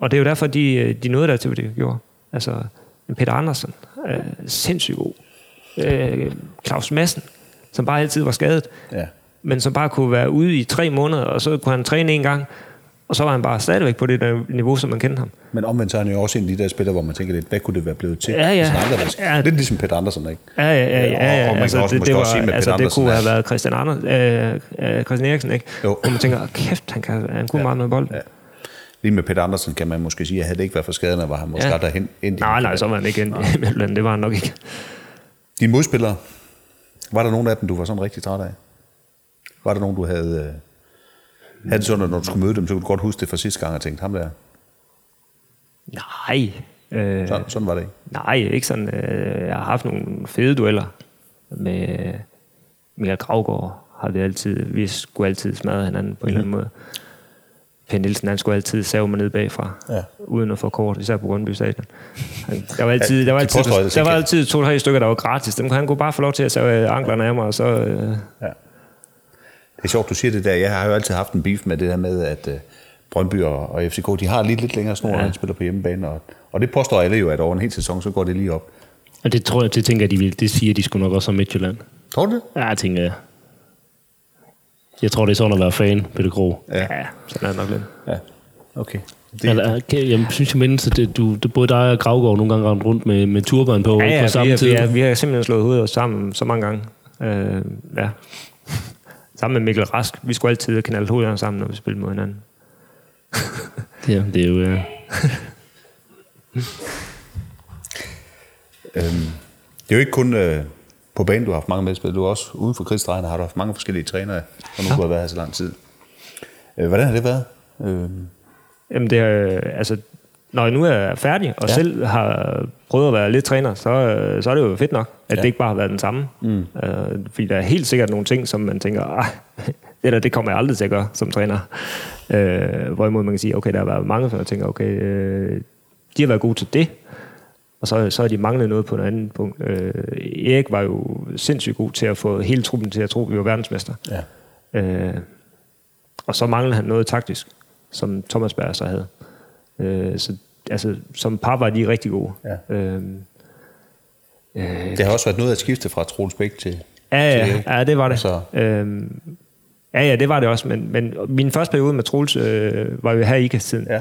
og det er jo derfor, de, de nåede der til, hvad de gjorde. Altså, Peter Andersen, øh, sindssygt god. Øh, Claus Madsen, som bare altid var skadet, ja. Men som bare kunne være ude i tre måneder, og så kunne han træne en gang, og så var han bare stadigvæk på det niveau, som man kendte ham. Men omvendt så er han jo også en af de der spillere, hvor man tænker lidt, hvad kunne det være blevet til? Ja, ja. aldrig havde- Ja. Lidt ligesom Peter Andersen, ikke? Ja, ja, ja. ja, Og- ja. og man kan også måske også sige med altså, Peter det kunne Andersen, have været Christian, Anders, øh, øh, Christian Eriksen, ikke? Jo. Hvor man tænker, "Åh, kæft, han, kan, han kunne ja. meget med bold. Ja. Lige med Peter Andersen kan man måske sige, at havde det ikke været for skaderne, var han måske Ja. derhen. Ind Nej, nej, så var han ikke ind i. Det var han nok ikke. Dine modspillere, var der nogen af dem, du var sådan rigtig træt af? Var der nogen, du havde... Øh, havde det sådan, at når du skulle møde dem, så kunne du godt huske det fra sidste gang, og tænkte, ham der, Nej. Øh, sådan, sådan var det ikke. Nej, ikke sådan. Øh, jeg har haft nogle fede dueller med Michael Gravgaard. Har vi altid, vi skulle altid smadre hinanden på en eller anden måde. Per Nielsen, han skulle altid save mig ned bagfra, Ja. uden at få kort, især på Grundby Stadion. Der var altid, der var altid, der var altid to-tre stykker, der var gratis. Dem kunne han kunne bare få lov til at save anklerne af mig, og så... Øh, Det er sjovt, du siger det der. Jeg har jo altid haft en beef med det der med, at øh, Brøndby og, og FCK, de har lige lidt længere snor, ja. når de spiller på hjemmebane. Og, og det påstår alle jo, at over en hel sæson, så går det lige op. Og det tror jeg, det tænker jeg, de vil. Det siger de skulle nok også om Midtjylland. Tror du det? Ja, jeg tænker jeg. Jeg tror, det er sådan at være fan, Peter Gro. Ja. ja, sådan er det nok lidt. Ja. Okay. Det... Eller, kan- jeg synes, jeg mindes, at det, du, det, både dig og Gravgaard nogle gange rundt med, med turban på, Ja, ja, på vi, samme har, tid. vi, har, vi har simpelthen slået hovedet sammen så mange gange. Øh, ja. Sammen med Mikkel Rask. Vi skulle altid knalde hovederne sammen, når vi spillede mod hinanden. Ja, det er jo... Øh, øhm, det er jo ikke kun øh, på banen, du har haft mange medspillere. Du har også uden for krigsdrejene har du haft mange forskellige trænere, og nu ja. du har været her så lang tid. Øh, hvordan har det været? Øh, Jamen det er, altså, når jeg nu er færdig, og Ja. selv har prøvet at være lidt træner, så, øh, så er det jo fedt nok, at Ja. det ikke bare har været den samme. Mm. Øh, fordi der er helt sikkert nogle ting, som man tænker, "Ej, det der, det kommer jeg aldrig til at gøre som træner. Øh, hvorimod man kan sige, okay, der har været mange, som jeg tænker, okay, øh, de har været gode til det, og så, så har de manglet noget på et andet punkt. Øh, Erik var jo sindssygt god til at få hele truppen til at tro, at vi var verdensmester. ja. Øh, og så manglede han noget taktisk, som Thomas Berg så havde. Øh, så altså, som par var de rigtig gode. Ja. Øh, øh, Det har også været noget at skifte fra Troels Bæk til, Ja, ja, til- ja, det var det. Så- Øhm, ja, ja, det var det også, men, men min første periode med Troels øh, var jo her i IKAS-tiden. Ja.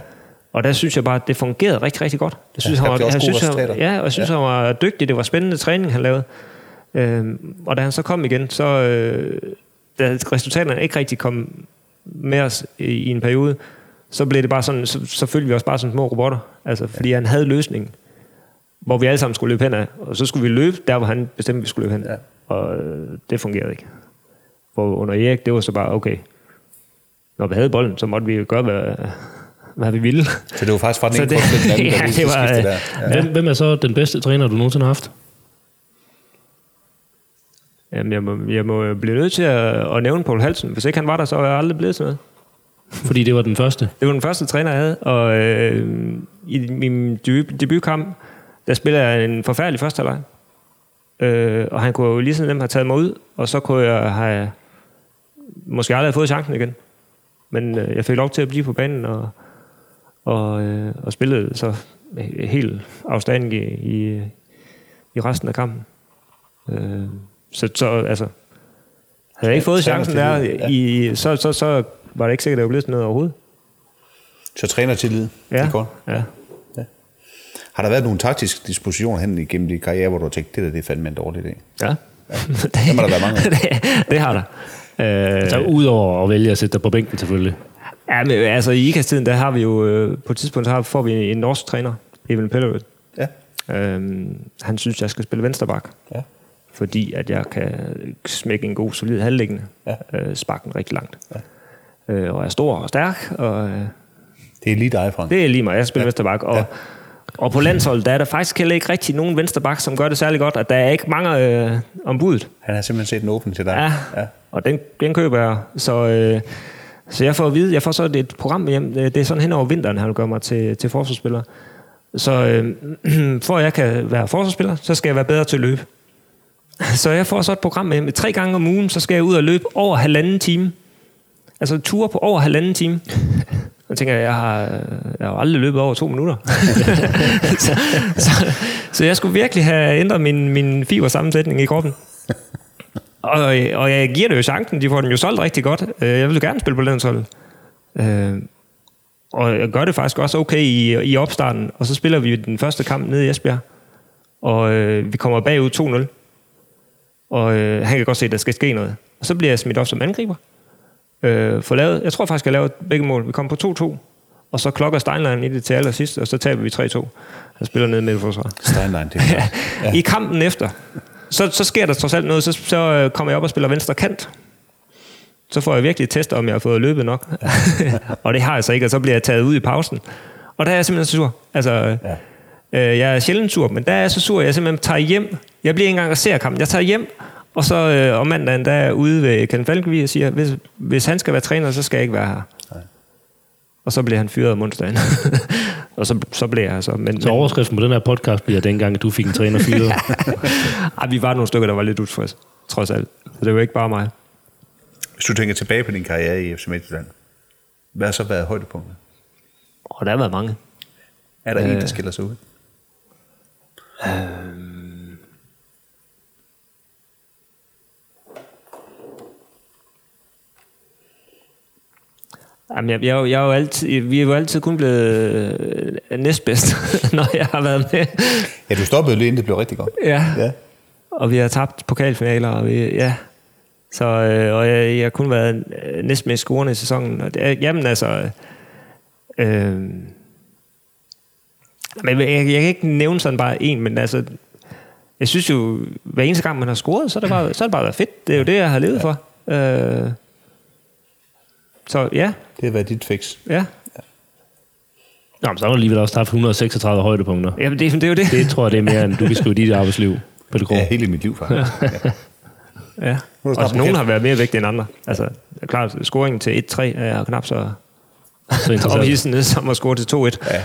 Og der synes jeg bare, at det fungerede rigtig, rigtig godt. Jeg synes, Ja, han, var, gode synes, han, ja, og jeg synes, ja. han var dygtig. Det var spændende træning, han lavede. Øhm, og da han så kom igen, så øh, da resultaterne ikke rigtig kom med os i, i en periode, så blev det bare sådan, så, så følte vi os bare som små robotter. Altså, fordi han havde løsningen, hvor vi alle sammen skulle løbe hen af. Og så skulle vi løbe der, hvor han bestemte, vi skulle løbe hen. Ja. Og øh, det fungerede ikke. Hvor under Erik, det var så bare, okay, når vi havde bolden, så måtte vi jo gøre, hvad, hvad vi ville. Så det var faktisk fra den ene det- til den anden, ja, der det var, skifte der. Ja. Hvem, hvem er så den bedste træner, du nogensinde har haft? Jamen, jeg må, jeg må blive nødt til at, at nævne Paul Halsen. Hvis ikke han var der, så var jeg aldrig blevet til noget. Fordi det var den første. Det var den første træner, jeg havde, og øh, i min debut, debutkamp, der spiller jeg en forfærdelig første halvleg. Øh, og han kunne jo lige så nemt have taget mig ud, og så kunne jeg have måske aldrig have fået chancen igen. Men øh, jeg fik lov til at blive på banen, og, og, øh, og spillede så helt afstændig i, i, resten af kampen. Øh, så, så altså, havde jeg ikke fået chancen der, i, så, så, så var det ikke sikkert, at jeg blev til noget overhovedet. Så trænertillid, det Ja, er godt. ja. Har der været nogle taktiske dispositioner hen igennem din karriere, hvor du har tænkt, det der det er fandme en dårlig idé? Ja. Dem har der været mange af. det, det har der. Øh, Så udover at vælge at sætte dig på bænken selvfølgelig. ja, men, altså i IKAS-tiden, der har vi jo, øh, på et tidspunkt så har, får vi en norsk træner, Even Pellerud. Ja. Øhm, han synes, jeg skal spille vensterbak, Ja. fordi at jeg kan smække en god, solid halvliggende, Ja. øh, sparke den rigtig langt. Ja. Øh, og er stor og stærk, og øh, Det er lige dig, Frank. det er lige mig, jeg spiller Ja. vensterbak. Og, Ja. og på landsholdet, der er der faktisk heller ikke rigtig nogen vensterbak, som gør det særlig godt, at der er ikke mange øh, om budet. Han har simpelthen set den åben til dig. Ja, ja. og den, den køber jeg. Så, øh, så jeg får at vide, jeg får så et program med hjem, det er sådan hen over vinteren, han gør mig til, til forsvarsspiller. Så øh, for at jeg kan være forsvarsspiller, så skal jeg være bedre til at løbe. Så jeg får så et program med hjem. Tre gange om ugen, så skal jeg ud og løbe over halvanden time. Altså ture på over halvanden time. Jeg tænker, jeg har, jeg har aldrig løbet over to minutter. så, så, så jeg skulle virkelig have ændret min, min fibersammensætning i kroppen. Og, og jeg giver det jo chancen. De får den jo solgt rigtig godt. Øh, Jeg vil gerne spille på landsholdet. Øh, Og jeg gør det faktisk også okay i, i opstarten. Og så spiller vi den første kamp nede i Esbjerg. Og øh, vi kommer bagud 2-0. Og han kan godt se, at der skal ske noget. Og så bliver jeg smidt op som angriber. Øh, for lavet, jeg tror faktisk, jeg lavede begge mål. Vi kom på 2-2. Og så klokker Steinlein i det til allersidst, og så taber vi 3-2. Han spiller nede med forsvar. Steinlein, det er Ja. I kampen efter, så, så sker der trods alt noget, så, så øh, kommer jeg op og spiller venstre kant. Så får jeg virkelig test, om jeg har fået løbet nok. og det har jeg så ikke, og så bliver jeg taget ud i pausen. Og der er jeg simpelthen så sur. Altså, ja. øh, jeg er sjældent sur, men der er jeg så sur, at jeg simpelthen tager hjem. Jeg bliver ikke engang og ser kampen. Jeg tager hjem, og så øh, om mandagen, der er ude ved Ken Falkenvig og siger, hvis, hvis han skal være træner, så skal jeg ikke være her. Og så bliver han fyret om onsdagen. og så, så blev jeg så. Men, Så overskriften på den her podcast bliver dengang, du fik en træner fyret. Ej, vi var nogle stykker, der var lidt utilfredse, trods alt. Så det var ikke bare mig. Hvis du tænker tilbage på din karriere i FC Midtjylland, hvad har så været højdepunktet? Og der har været mange. Er der øh, en, der Øh. skiller sig ud? Jamen, jeg, jeg, jeg er jo altid, vi er jo altid kun blevet øh, næstbedst, når jeg har været med. Ja, du stoppede lige inden det blev rigtig godt. Ja. Ja. Og vi har tabt pokalfinaler, og vi, ja. Så, øh, og jeg, jeg har kun været øh, næstmest scorende i sæsonen. Og det, jamen altså... Øh, men jeg, jeg, kan ikke nævne sådan bare en, men altså... Jeg synes jo, hver eneste gang, man har scoret, så er det bare, så er det bare været fedt. Det er jo det, jeg har levet for. Øh, så ja, Det har været dit fix. ja. Nå, men så har du alligevel også haft 136 højdepunkter. Jamen, det, det er jo det. Det tror jeg, det er mere, end du kan skrive i dit arbejdsliv. På det Ja, hele mit liv faktisk. Ja. Ja. Altså, nogen har været mere vigtige end andre. Altså, klart, scoringen til 1-3 er knap så Så interessant. omhidsende som at score til 2-1. ja.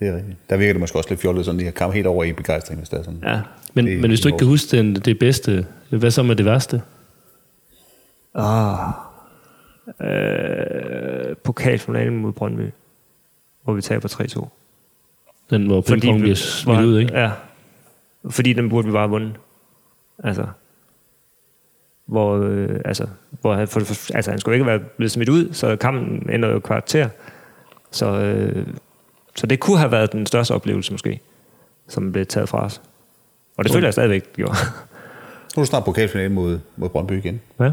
Det er rigtigt. Der virker det måske også lidt fjollet, sådan lige at komme helt over i begejstring, hvis det er sådan. Ja. Men, Det men hvis du ikke kan huske den, det bedste, hvad så med det værste? Ah. Øh, pokalfinalen mod Brøndby, hvor vi taber 3-2. Den, hvor pingpong bliver smidt ud, ikke? Ja. Fordi den burde vi bare have vundet. Altså, hvor, øh, altså, hvor han, for, for, altså, han skulle ikke være blevet smidt ud, så kampen ender jo kvarter. Så, øh, så det kunne have været den største oplevelse måske, som blev taget fra os. Og det føler jeg stadigvæk, det gjorde. Nu er du snart pokalfinale mod, mod Brøndby igen. ja.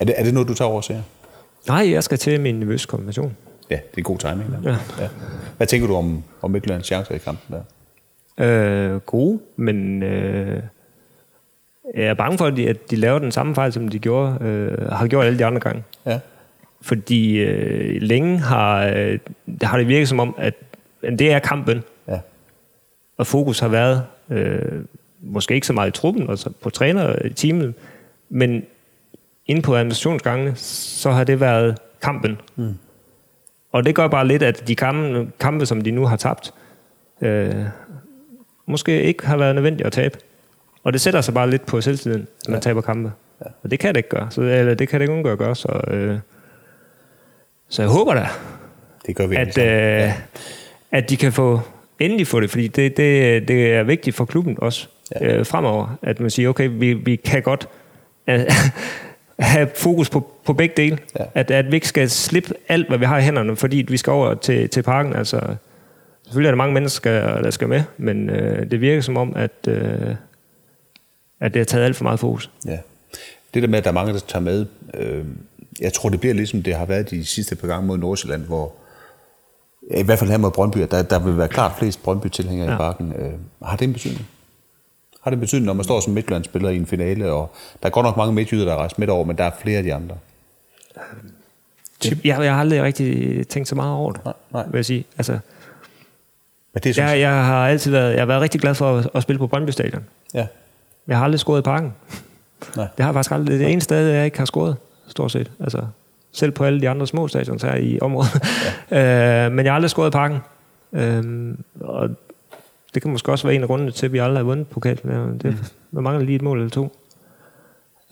Er det, er det noget, du tager over ser? Nej, jeg skal til min nervøse konfirmation. Ja, det er god timing. Der. Ja. Ja. Hvad tænker du om, om Midtjyllands chancer i kampen der? Øh, gode, men øh, jeg er bange for, at de, at de laver den samme fejl, som de gjorde, øh, har gjort alle de andre gange. Ja. Fordi øh, længe har, øh, det har det virket som om, at at det er kampen, Ja. og fokus har været, øh, måske ikke så meget i truppen og så på trænerteamet, men inde på administrationsgangene, så har det været kampen. Mm. Og det gør bare lidt, at de kampe, kampe som de nu har tabt, øh, måske ikke har været nødvendigt at tabe. Og det sætter sig bare lidt på selvtiden, at man ja. taber kampe. Ja. Og det kan det ikke gøre. Så, eller det kan det ikke undgå at gøre. Så, øh, så jeg håber da, Det gør vi at, øh, at de kan få endelig få det, fordi det, det, det er vigtigt for klubben også Ja. ja. øh, fremover, at man siger, okay, vi, vi kan godt have fokus på, på begge dele. Ja. At, at vi ikke skal slippe alt, hvad vi har i hænderne, fordi vi skal over til, til parken. Altså, selvfølgelig er der mange mennesker, der skal med, men øh, det virker som om, at, øh, at det har taget alt for meget fokus. Ja. Det der med, at der er mange, der tager med, øh, jeg tror, det bliver ligesom det har været de sidste par gange mod Nordsjælland, hvor i hvert fald her mod Brøndby, der, der vil være klart flest Brøndby-tilhængere ja. i parken. Øh, har det en betydning? Har det en betydning, når man står som Midtjylland-spiller i en finale, og der er godt nok mange midtjyder, der er rejst midt over, men der er flere af de andre. Det, jeg, jeg har aldrig rigtig tænkt så meget over det, Nej, nej. vil jeg sige. Altså, Men det er sådan, jeg, jeg har altid været, jeg har været rigtig glad for at, at spille på Brøndby Stadion. ja. Jeg har aldrig scoret i parken. Nej. Det har jeg faktisk aldrig. Det er det eneste sted, jeg ikke har scoret, stort set. Altså, selv på alle de andre små stadions her i området. Ja. øh, men jeg har aldrig scoret i parken. Øh, og det kan måske også være en af grundene til, at vi aldrig har vundet pokalen. Det, mm. Man mangler lige et mål eller to.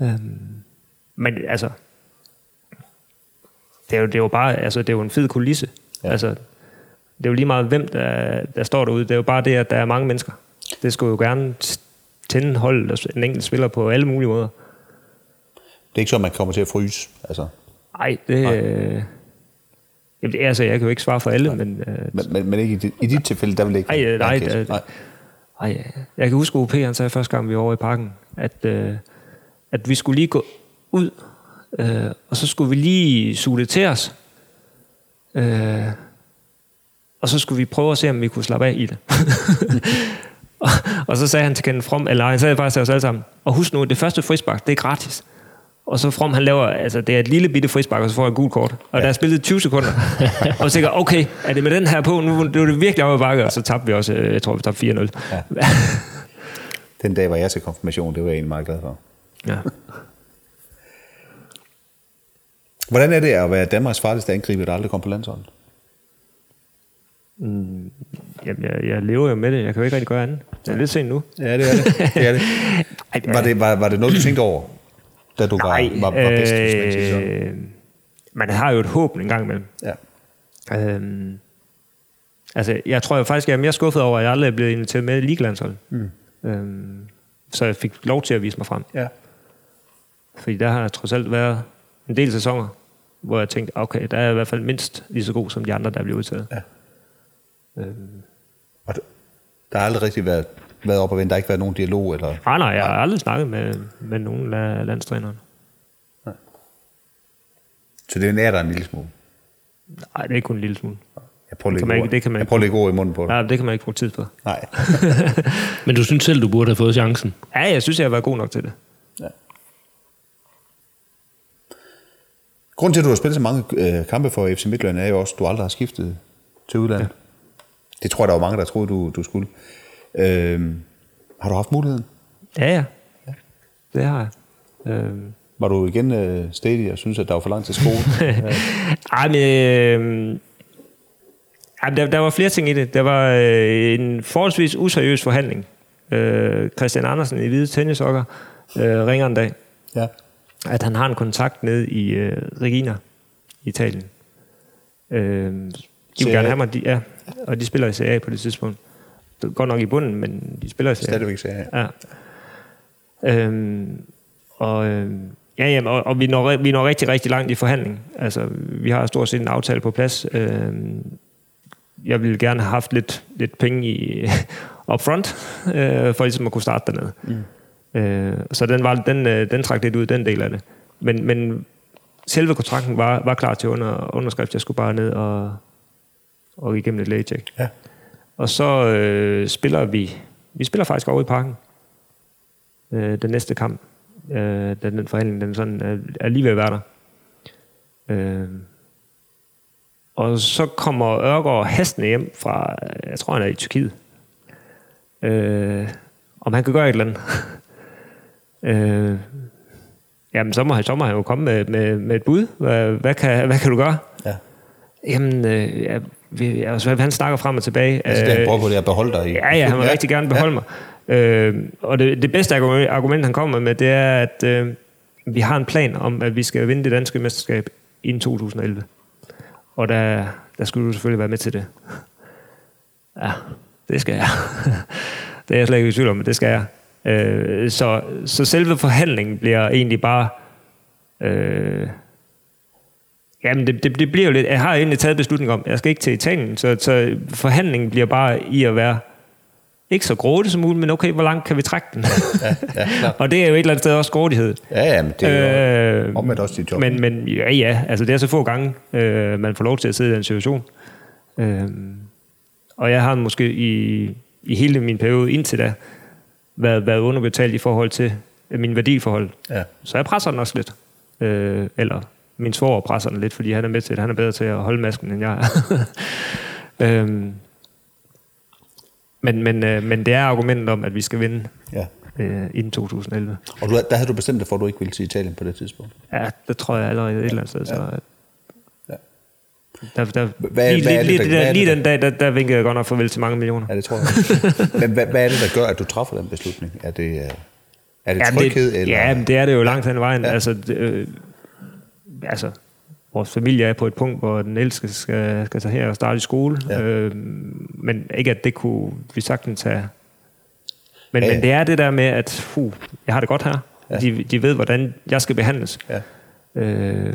Øh, men altså, det er jo, det er jo bare, altså, det er jo en fed kulisse. Ja. Altså, det er jo lige meget, hvem der, der står derude. Det er jo bare det, at der er mange mennesker. Det skulle jo gerne tænde holdet og en enkelt spiller på alle mulige måder. det er ikke så, at man kommer til at fryse. Altså, Ej, det... Nej. Øh, jamen, det, er altså, jeg kan jo ikke svare for alle, men... Øh, men, men, men ikke i, dit, i dit tilfælde, der vil det ikke Ej, øh, nej, case. det- nej. ej, jeg kan huske, at OP han sagde første gang, vi var over i parken, at, øh, at vi skulle lige gå ud, øh, og så skulle vi lige suge det til os. Øh, og så skulle vi prøve at se, om vi kunne slappe af i det. og, og så sagde han til Kenneth From, eller han sagde faktisk til os alle sammen, og husk nu, det første frispark, det er gratis. Og så From, han laver, altså det er et lille bitte frispark, og så får jeg et gult kort. Og ja. der er spillet 20 sekunder. og så tænker okay, er det med den her på? Nu nu er det virkelig op ad bakke, og så tabte vi også, øh, jeg tror, vi tabte 4-0. Ja. Den dag var jeg til konfirmation, det var jeg egentlig meget glad for. ja. Hvordan er det at være Danmarks farligste angriber, der aldrig kom på landsholdet? Jamen, jeg, jeg lever jo med det. Jeg kan jo ikke rigtig gøre andet. Det er lidt sent nu. Ja, det er det. det, er det. Var, det var, var det noget, du tænkte over, da du var, Nej, var, var bedst? sige sådan? øh, man har jo et håb en gang imellem. Ja. Øhm, altså, jeg tror jeg faktisk, jeg er mere skuffet over, at jeg aldrig er blevet inviteret med i ligelandsholdet. Mm. Øhm, så jeg fik lov til at vise mig frem. ja. Fordi der har trods alt været en del sæsoner, hvor jeg tænkte, okay, der er i hvert fald mindst lige så god som de andre, der bliver udtaget. Ja. Øhm, Og der har aldrig rigtig været, været op og vende. Der har ikke været nogen dialog? Eller? nej, nej, jeg har aldrig snakket med, med nogen af landstrænerne. Så det er dig en lille smule. Nej, det er kun en lille smule. Jeg prøver at kan man ikke- det kan man jeg ikke. prøver at lægge ord i munden på dig. Nej, det kan man ikke bruge tid på. Nej. Men du synes selv, du burde have fået chancen. Ja, jeg synes, jeg har været god nok til det. Grunden til, at du har spillet så mange øh, kampe for FC Midtjylland, er jo også, at du aldrig har skiftet til udlandet. Ja. Det tror jeg, der var mange, der troede, du, du skulle. Øh, har du haft muligheden? Ja, ja. Det har jeg. Øhm, Var du igen øh, stedig og synes, at der var for langt til skole? Ej, men... Øh, der, der var flere ting i det. Der var øh, en forholdsvis useriøs forhandling. Øh, Christian Andersen i hvide tennisokker øh, ringer en dag, ja. at han har en kontakt nede i øh, Regina, i Italien. Øh, de vil gerne have mig, de, ja, og de spiller i Serie A på det tidspunkt. Godt nok i bunden, men de spiller i Serie A. Stadigvæk jeg. Ja. Øhm, og, øh, ja, jamen, og, og vi, når, vi når rigtig, rigtig langt i forhandling. Altså, vi har stort set en aftale på plads. Øh, jeg ville gerne have haft lidt, lidt penge i upfront, øh, for ligesom at kunne starte dernede. Mm. Øh, så den, var, den, øh, den trak lidt ud, den del af det. Men, men selve kontrakten var, var klar til under, underskrift. Jeg skulle bare ned og, og igennem et lægetjek. Ja. Og så øh, spiller vi, vi spiller faktisk over i parken. Øh, den næste kamp, øh, da den forhandling den sådan er, er lige ved at være der. Øh, og så kommer Ørgaard hastende hjem fra, jeg tror han er i Tyrkiet. Øh, om han kan gøre et eller andet. øh, jamen så må, han, så må han jo komme med, med, med et bud. Hvad, hvad, kan, hvad kan du gøre? Ja. Jamen, øh, vi, altså, han snakker frem og tilbage. Altså, det han Øh, prøver på, det at beholde dig i. Ja, ja, han vil ja. rigtig gerne beholde mig. Øh, og det, det bedste argument, argument, han kommer med, det er, at øh, vi har en plan om, at vi skal vinde det danske mesterskab inden 2011. Og der, der skulle du selvfølgelig være med til det. Ja, det skal jeg. det er jeg slet ikke i tvivl om, men det skal jeg. Øh, så, så selve forhandlingen bliver egentlig bare... Øh, Jamen, det, det, det bliver jo lidt... Jeg har egentlig taget beslutning om, jeg skal ikke til Italien, så, så forhandlingen bliver bare i at være ikke så grådig som muligt, men okay, hvor langt kan vi trække den? Ja, ja, og det er jo et eller andet sted også grådighed. Ja, ja, men det er jo Øh, omvendt også dit job. Men, men ja, ja, altså det er så få gange, øh, man får lov til at sidde i den situation. Øh, og jeg har måske i, i hele min periode indtil da været, været underbetalt i forhold til øh, min værdiforhold. Ja. Så jeg presser den også lidt. Øh, eller min svoger presser den lidt, fordi han er med til det. Han er bedre til at holde masken, end jeg er. øhm, men, men, øh, men det er argumentet om, at vi skal vinde Ja. øh, inden 2011. Og du, der havde du bestemt dig for, at du ikke ville til Italien på det tidspunkt. Ja, det tror jeg allerede et eller andet sted. Så, at- Ja. der, der, Hvad- lige, hvad det, lige, der- er der, lige den dag, der, der vinkede jeg godt nok farvel til mange millioner. Ja, det tror jeg. men hvad, hvad er det, der gør, at du træffer den beslutning? Er det, øh, er det Jamen, tryghed? det, eller? Ja, men det er det jo langt hen ad vejen. Ja. Ja. Altså, det, øh, altså, vores familie er på et punkt, hvor den ældste skal, skal tage her og starte i skole. Ja. Øh, men ikke, at det kunne vi sagtens have. Men, Ja, men det er det der med, at uh, jeg har det godt her. Ja. De, de ved, hvordan jeg skal behandles. Ja. Øh,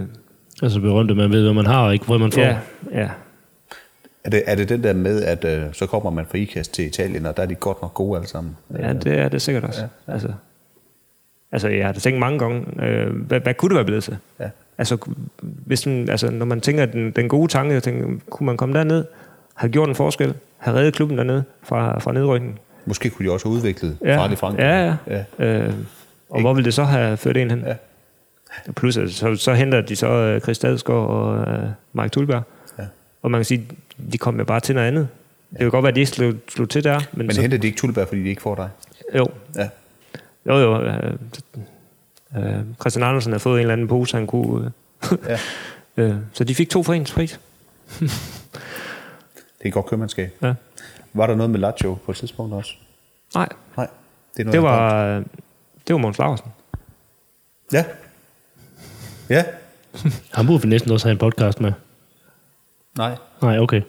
Altså berømt, at man ved, hvad man har, og ikke hvad man får. ja, ja. Er det, er det den der med, at øh, så kommer man fra IKAST til Italien, og der er de godt nok gode alle sammen? Ja, det er det sikkert også. Ja. Altså, altså, jeg har tænkt mange gange, øh, hvad, hvad kunne det være blevet til? Ja. Altså, hvis den, altså, når man tænker den, den gode tanke, tænker, kunne man komme derned, have gjort en forskel, have reddet klubben dernede fra, fra nedrykningen? Måske kunne de også have udviklet Ja, farlig Frankrig. ja, ja. ja. Øh, og hvor ville det så have ført en hen? Ja. Plus, altså, så, så henter de så øh, Chris Stadsgaard og øh, Mike Tulberg. Ja. Og man kan sige, de kom jo bare til noget andet. Det kan godt være, at de ikke slog, slog til der. Men, Men så, henter de ikke Tulberg, fordi de ikke får dig? jo, Ja. Jo, jo. Øh, øh, Christian Andersen har fået en eller anden pose, han kunne... Øh, Ja. øh, så de fik to for ens pris. Det er godt købmandskab. Ja. Var der noget med Lazio på et tidspunkt også? Nej, Nej. Det, er noget, det var, øh, det var Måns Laversen. kom. Ja. Ja. Han burde vi næsten også have en podcast med. Nej. Nej, okay.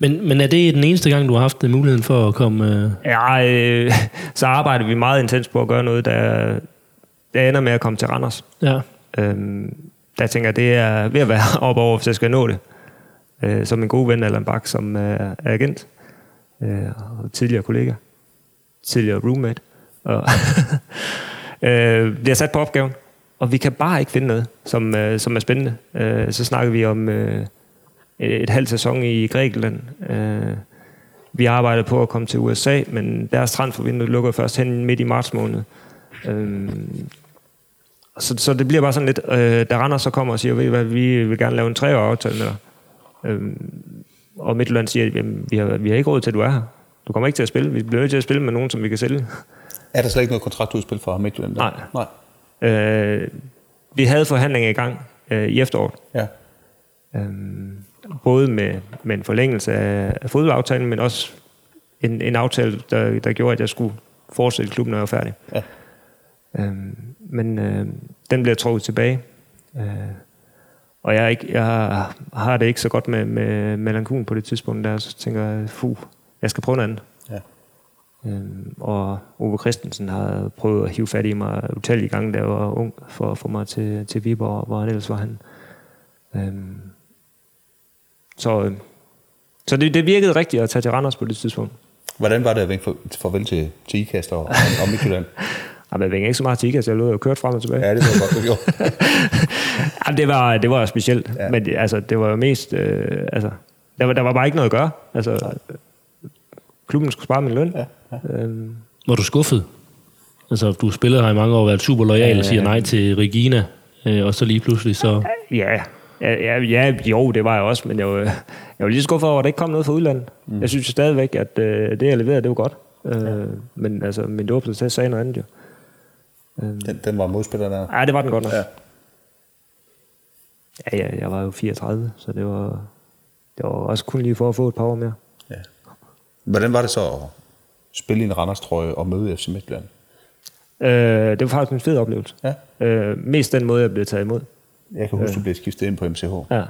Men, men er det den eneste gang, du har haft muligheden for at komme... Øh... Ja, øh, så arbejder vi meget intens på at gøre noget, der, der ender med at komme til Randers. Ja. Øhm, der tænker jeg, det er ved at være op over, hvis jeg skal nå det. Øh, som en god ven, Allan Bak, som er, er agent. Øh, og tidligere kollega. Tidligere roommate. Og øh, bliver sat på opgaven. Og vi kan bare ikke finde noget, som, øh, som er spændende. Øh, så snakker vi om øh, et halvt sæson i Grækenland. Øh, vi arbejder på at komme til USA, men deres transfervindue lukker først hen midt i marts måned. Øh, så, så det bliver bare sådan lidt, øh, der render så kommer og siger, ved hvad, vi vil gerne lave en treårig aftale med dig. Øhm, og Midtjylland siger, jamen, vi, har, vi har ikke råd til, at du er her. Du kommer ikke til at spille. Vi bliver nødt til at spille med nogen, som vi kan sælge. Er der slet ikke noget kontraktudspil fra Midtjylland? der? Nej. Nej. Øh, vi havde forhandlinger i gang øh, i efteråret. Ja. Øhm, både med, med en forlængelse af, af fodboldaftalen, men også en, en aftale, der, der gjorde, at jeg skulle fortsætte klubben, når jeg var færdig. Ja. Øhm, men øh, den bliver trukket tilbage. Øh, og jeg, er ikke, jeg har det ikke så godt med, med Melan Kuhn på det tidspunkt, der så tænker jeg, fuh, jeg skal prøve noget andet. Ja. Øhm, og Ove Christensen har prøvet at hive fat i mig utallige gange, da jeg var ung, for at få mig til, til Viborg, hvor han ellers var han. Øhm, så øh, så det, det virkede rigtigt at tage til Randers på det tidspunkt. Hvordan var det at vinke for, farvel til, til IKAST og, og Midtjylland? Jamen, jeg vinkede ikke så meget til IKAS, jeg lå og kørt frem og tilbage. Ja, det var godt, du gjorde. Jamen, det var, det var specielt, Ja. ja. men det, altså, det var jo mest... Øh, altså, der, var, der var bare ikke noget at gøre. Altså, klubben skulle spare min løn. Ja, ja. Øhm, Var du skuffet? Altså, du spillede her i mange år, været super lojal og siger nej til Regina, øh, og så lige pludselig så... ja, ja, ja, ja, jo, det var jeg også, men jeg var, jeg var lige skuffet over, at der ikke kom noget fra udlandet. Mm. Jeg synes jo stadigvæk, at øh, det, jeg leverede, det var godt. Øh, men altså, min dåbsproces sagde noget andet jo. Den, den var modspiller der. Ja, det var den godt nok. Ja. Ja, ja, jeg var jo 34, så det var, det var også kun lige for at få et par år mere. ja. Hvordan var det så at spille i en Randers-trøje og møde FC Midtjylland? Øh, det var faktisk en fed oplevelse. Ja. Øh, mest den måde, jeg blev taget imod. Jeg kan huske, du blev skiftet ind på MCH. Ja.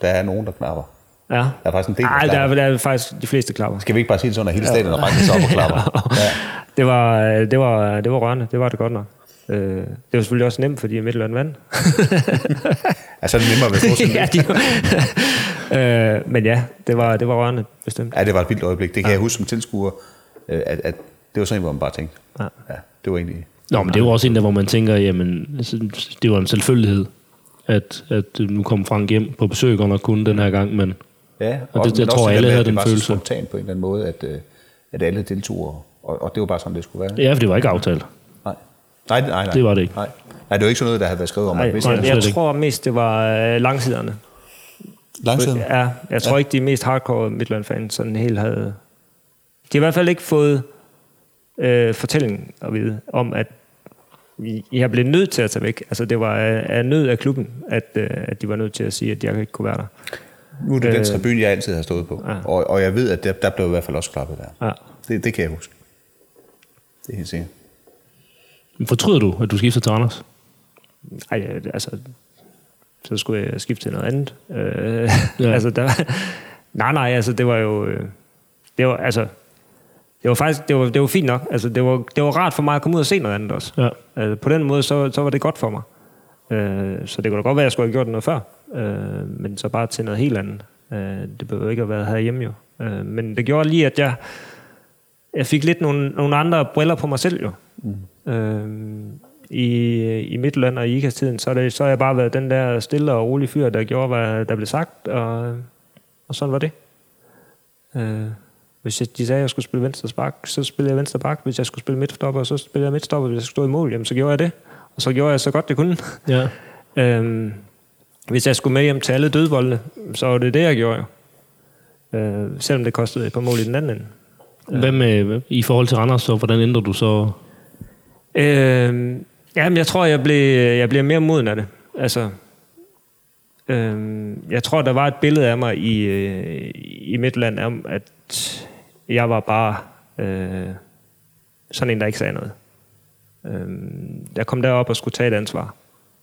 Der er nogen, der knapper. Ja. Der er faktisk en del, der Ej, der, er- der er faktisk de fleste klapper. Skal vi ikke bare sige det sådan, at hele stadion rækker sig op og klapper? Ja. Det var, øh, det var, det var rørende. Det var det godt nok. Øh, det var selvfølgelig også nemt, fordi Midtjylland vandt. Altså, det er nemmere ved at ja, de var, øh, men ja, det var, det var rørende, bestemt. Ja, det var et vildt øjeblik. Det kan jeg huske som tilskuer, øh, at, at det var sådan en, hvor man bare tænkte, Ja. ja, det var egentlig... Nå, men det er jo også en der, hvor man tænker, jamen, altså, det var en selvfølgelighed, at, at nu kom Frank hjem på besøg, godt nok kun den her gang, men Ja, Og det- jeg men tror, også det alle havde den det var følelse. så spontant på en eller anden måde, at, øh, at alle deltog, og, og det var bare sådan, det skulle være. ja, for det var ikke aftalt. Nej. Nej, nej, nej. Det var det ikke. Nej, nej det var ikke sådan noget, der havde været skrevet om. Nej, nej, jeg, det- jeg tror mest, det var øh, langsiderne. langsiden. Ja, jeg tror ja. ikke, de mest hardcore Midtjylland-fans sådan helt havde... De har i hvert fald ikke fået øh, fortællingen at vide om, at Har blevet nødt til at tage væk. Altså, det var af, af nød af klubben, at, øh, at de var nødt til at sige, at jeg ikke kunne være der. Nu er det den Øh, tribune, jeg altid har stået på. ja. Og, og jeg ved, at der, der blev i hvert fald også klappet der. Ja. Det, det kan jeg huske. Det er helt sikkert. Men Fortryder du, at du skifter til Anders? Ej, øh, altså, så skulle jeg skifte til noget andet. Øh, Ja. ja. altså, der, nej, nej, altså, det var jo... øh, Det var, altså, det var faktisk det var, det var fint nok. Altså, det, var, det var rart for mig at komme ud og se noget andet også. Ja. Altså, på den måde, så, så var det godt for mig. Øh, så det kunne da godt være, at jeg skulle have gjort noget før. Øh, men så bare til noget helt andet. Øh, det behøver ikke at være herhjemme jo. Øh, men det gjorde lige, at jeg, jeg fik lidt nogle, nogle andre briller på mig selv jo. Mm. Øh, i, I Midtjylland og i IKAS-tiden, så, det, så har jeg bare været den der stille og rolige fyr, der gjorde, hvad der blev sagt, og, og sådan var det. Øh, hvis jeg, de sagde, at jeg skulle spille venstre spark, så spillede jeg venstre bak. Hvis jeg skulle spille midtstopper, så spillede jeg midtstopper. Hvis jeg skulle stå i mål, jamen, så gjorde jeg det. Og så gjorde jeg så godt, det kunne. Ja. Øhm, hvis jeg skulle med hjem til alle dødboldene, så var det det, jeg gjorde. jo. Øh, selvom det kostede et par mål i den anden ende. Hvad med, i forhold til Randers, så hvordan ændrer du så? Øh, jamen, jeg tror, jeg blev, jeg blev mere moden af det. Altså, øh, jeg tror, der var et billede af mig i, øh, i Midtland om, at jeg var bare øh, sådan en, der ikke sagde noget. Øh, jeg kom derop og skulle tage et ansvar.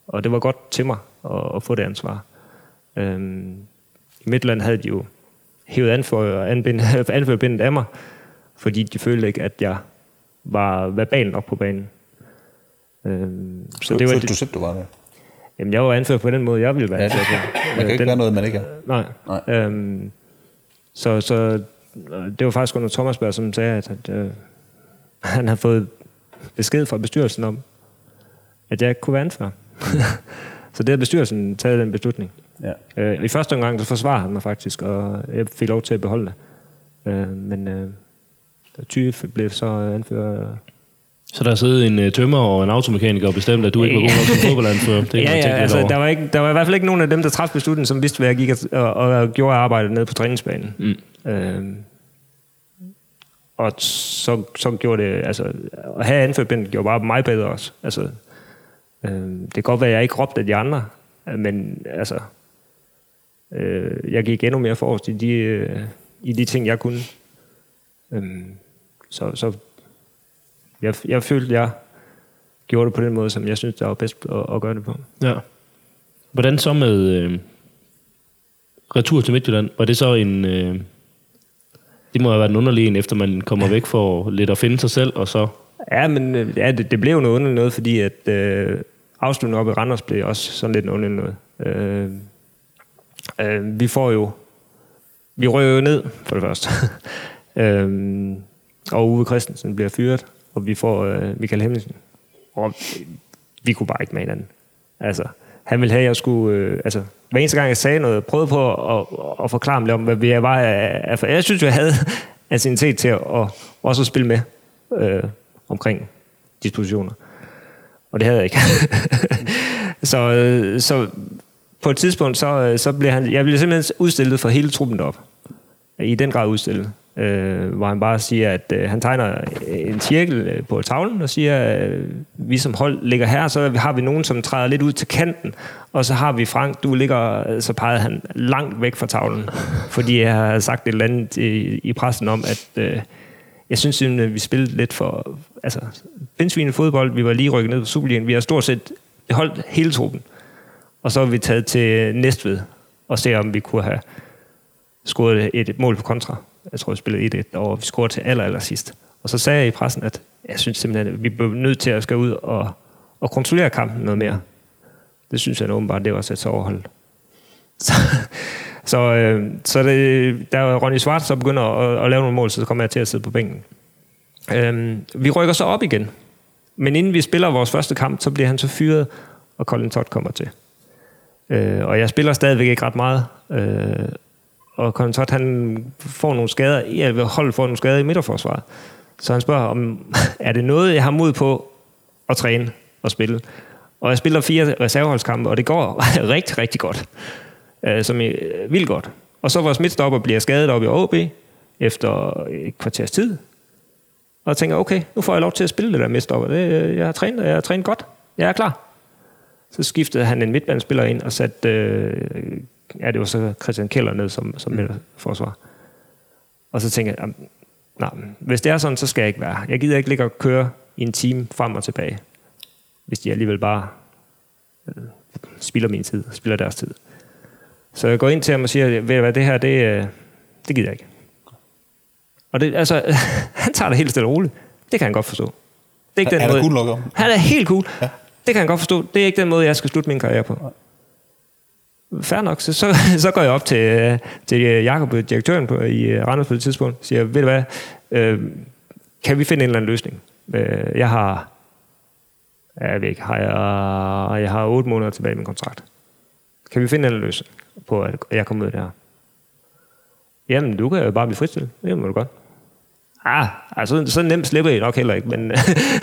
Og det var godt til mig at, at få det ansvar. Øh, I Midtland havde de jo hævet anfører, anbind, anførerbindet af mig, fordi de følte ikke, at jeg var verbal nok på banen. Øhm, så det var, du selv, du var det? jamen, jeg var anført på den måde, jeg ville være Ja, det anført på. Man kan Øh, ikke den- være noget, man ikke er. Nej. Nej. Øhm, så, så øh, det var faktisk under Thomasberg, som sagde, at, at øh, han havde fået besked fra bestyrelsen om, at jeg ikke kunne være anfører. så det havde bestyrelsen taget den beslutning. Ja. Øh, I første omgang, så forsvarede han mig faktisk, og jeg fik lov til at beholde det. Øh, men øh, Tyge blev så anfører Så der er siddet en uh, tømmer og en automekaniker og bestemt, at du ikke var god nok som fodboldanfører. Det ja, ja, altså, der, var ikke, der var i hvert fald ikke nogen af dem, der træffede beslutningen, som vidste, hvad jeg gik og, og, og gjorde arbejdet nede på træningsbanen. Mm. Øh, og så, så gjorde det, altså, at have anførbindet gjorde bare mig bedre også. Altså, øh, det kan godt være, at jeg ikke råbte af de andre, men altså, øh, jeg gik endnu mere forrest i de, øh, i de ting, jeg kunne. Øh, så, så jeg, jeg følte, jeg gjorde det på den måde, som jeg synes, der var bedst at, at gøre det på. Ja. Hvordan så med øh, retur til Midtjylland? Var det så en... Øh, det må have været en underlig en, efter man kommer væk for lidt at finde sig selv, og så... Ja, men øh, ja, det, det blev jo noget underligt noget, fordi at øh, afslutningen op i Randers blev også sådan lidt underligt noget. Øh, øh, vi får jo... Vi rører jo ned, for det første. øh, og Uwe Christensen bliver fyret, og vi får øh, Michael Hemmingsen. Og vi kunne bare ikke med hinanden. Altså, han ville have, at jeg skulle... Øh, altså, hver eneste gang, jeg sagde noget, jeg prøvede på at, at, at forklare ham lidt om, hvad vi var af, af, Jeg synes jeg havde affinitet til at, at også at spille med øh, omkring dispositioner. Og det havde jeg ikke. så, øh, så på et tidspunkt, så, øh, så blev han, jeg blev simpelthen udstillet for hele truppen derop. I den grad udstillet. Øh, hvor han bare siger, at øh, han tegner en cirkel øh, på tavlen og siger, at øh, vi som hold ligger her, så har vi nogen, som træder lidt ud til kanten, og så har vi Frank, du ligger, øh, så pegede han langt væk fra tavlen, fordi jeg har sagt et eller andet i, i pressen om, at øh, jeg synes simpelthen, at vi spillede lidt for, altså, pindsvin fodbold, vi var lige rykket ned på Superligaen, vi har stort set holdt hele truppen, og så har vi taget til Næstved og se, om vi kunne have scoret et mål på kontra. Jeg tror, vi spillede 1-1, og vi scorede til aller, aller sidst. Og så sagde jeg i pressen, at jeg synes simpelthen, at vi blev nødt til at skal ud og, og kontrollere kampen noget mere. Det synes jeg åbenbart, det var sat så overholdt. Så, så, øh, så det, da Ronny Svart så begynder at, at lave nogle mål, så kommer jeg til at sidde på bænken. Øh, vi rykker så op igen. Men inden vi spiller vores første kamp, så bliver han så fyret, og Colin Todd kommer til. Øh, og jeg spiller stadigvæk ikke ret meget. Øh, og Colin Todd, han får nogle skader, ja, holdet får nogle skader i midterforsvaret. Så han spørger, om er det noget, jeg har mod på at træne og spille? Og jeg spiller fire reserveholdskampe, og det går rigtig, rigtig godt. Øh, som er øh, vildt godt. Og så vores midtstopper bliver skadet op i OB efter et kvarters tid. Og jeg tænker, okay, nu får jeg lov til at spille det der midtstopper. Det, øh, jeg har trænet, jeg har trænet godt. Jeg er klar. Så skiftede han en midtbanespiller ind og satte, øh, ja, det var så Christian Keller ned som, som mm. forsvar. Og så tænkte jeg, nej, hvis det er sådan, så skal jeg ikke være Jeg gider ikke ligge og køre i en time frem og tilbage, hvis de alligevel bare øh, spilder min tid, spilder deres tid. Så jeg går ind til ham og siger, ved du hvad, det her, det, øh, det gider jeg ikke. Og det, altså, han tager det helt stille og roligt. Det kan han godt forstå. Det er ikke den er måde. Cool han er helt cool. Ja. Det kan han godt forstå. Det er ikke den måde, jeg skal slutte min karriere på. Fair nok, så, så, så går jeg op til, til Jakob, direktøren på, i øh, Randers på det tidspunkt, siger, ved du hvad, øh, kan vi finde en eller anden løsning? Øh, jeg har, jeg ved ikke, har jeg, jeg har otte måneder tilbage i min kontrakt. Kan vi finde en eller anden løsning på, at jeg kommer ud af det her? Jamen, du kan jo bare blive fristillet. Det må du godt. Ah, altså, så nemt slipper I nok heller ikke, men,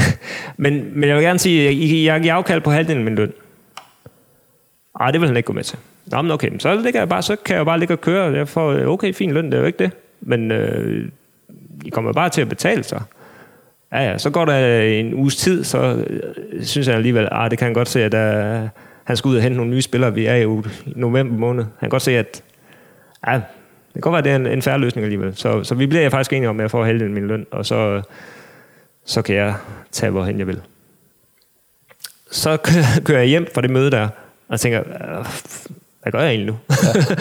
men, men jeg vil gerne sige, at jeg, jeg, jeg afkald på halvdelen af min løn. Ah, det vil han ikke gå med til. Nå, men okay, så, ligger jeg bare, så kan jeg bare ligge og køre, jeg får øh, okay, fin løn, det er jo ikke det. Men øh, I kommer bare til at betale sig. Ja, ja, så går der øh, en uges tid, så øh, synes jeg alligevel, ah, det kan han godt se, at uh, han skal ud og hente nogle nye spillere. Vi er jo i november måned. Han kan godt se, at ja, det kan godt være, at det er en, en færre løsning alligevel. Så, så vi bliver faktisk enige om, at jeg får halvdelen min løn, og så, så kan jeg tage, hvorhen jeg vil. Så kører jeg hjem fra det møde der, og tænker, hvad gør jeg egentlig nu? Ja.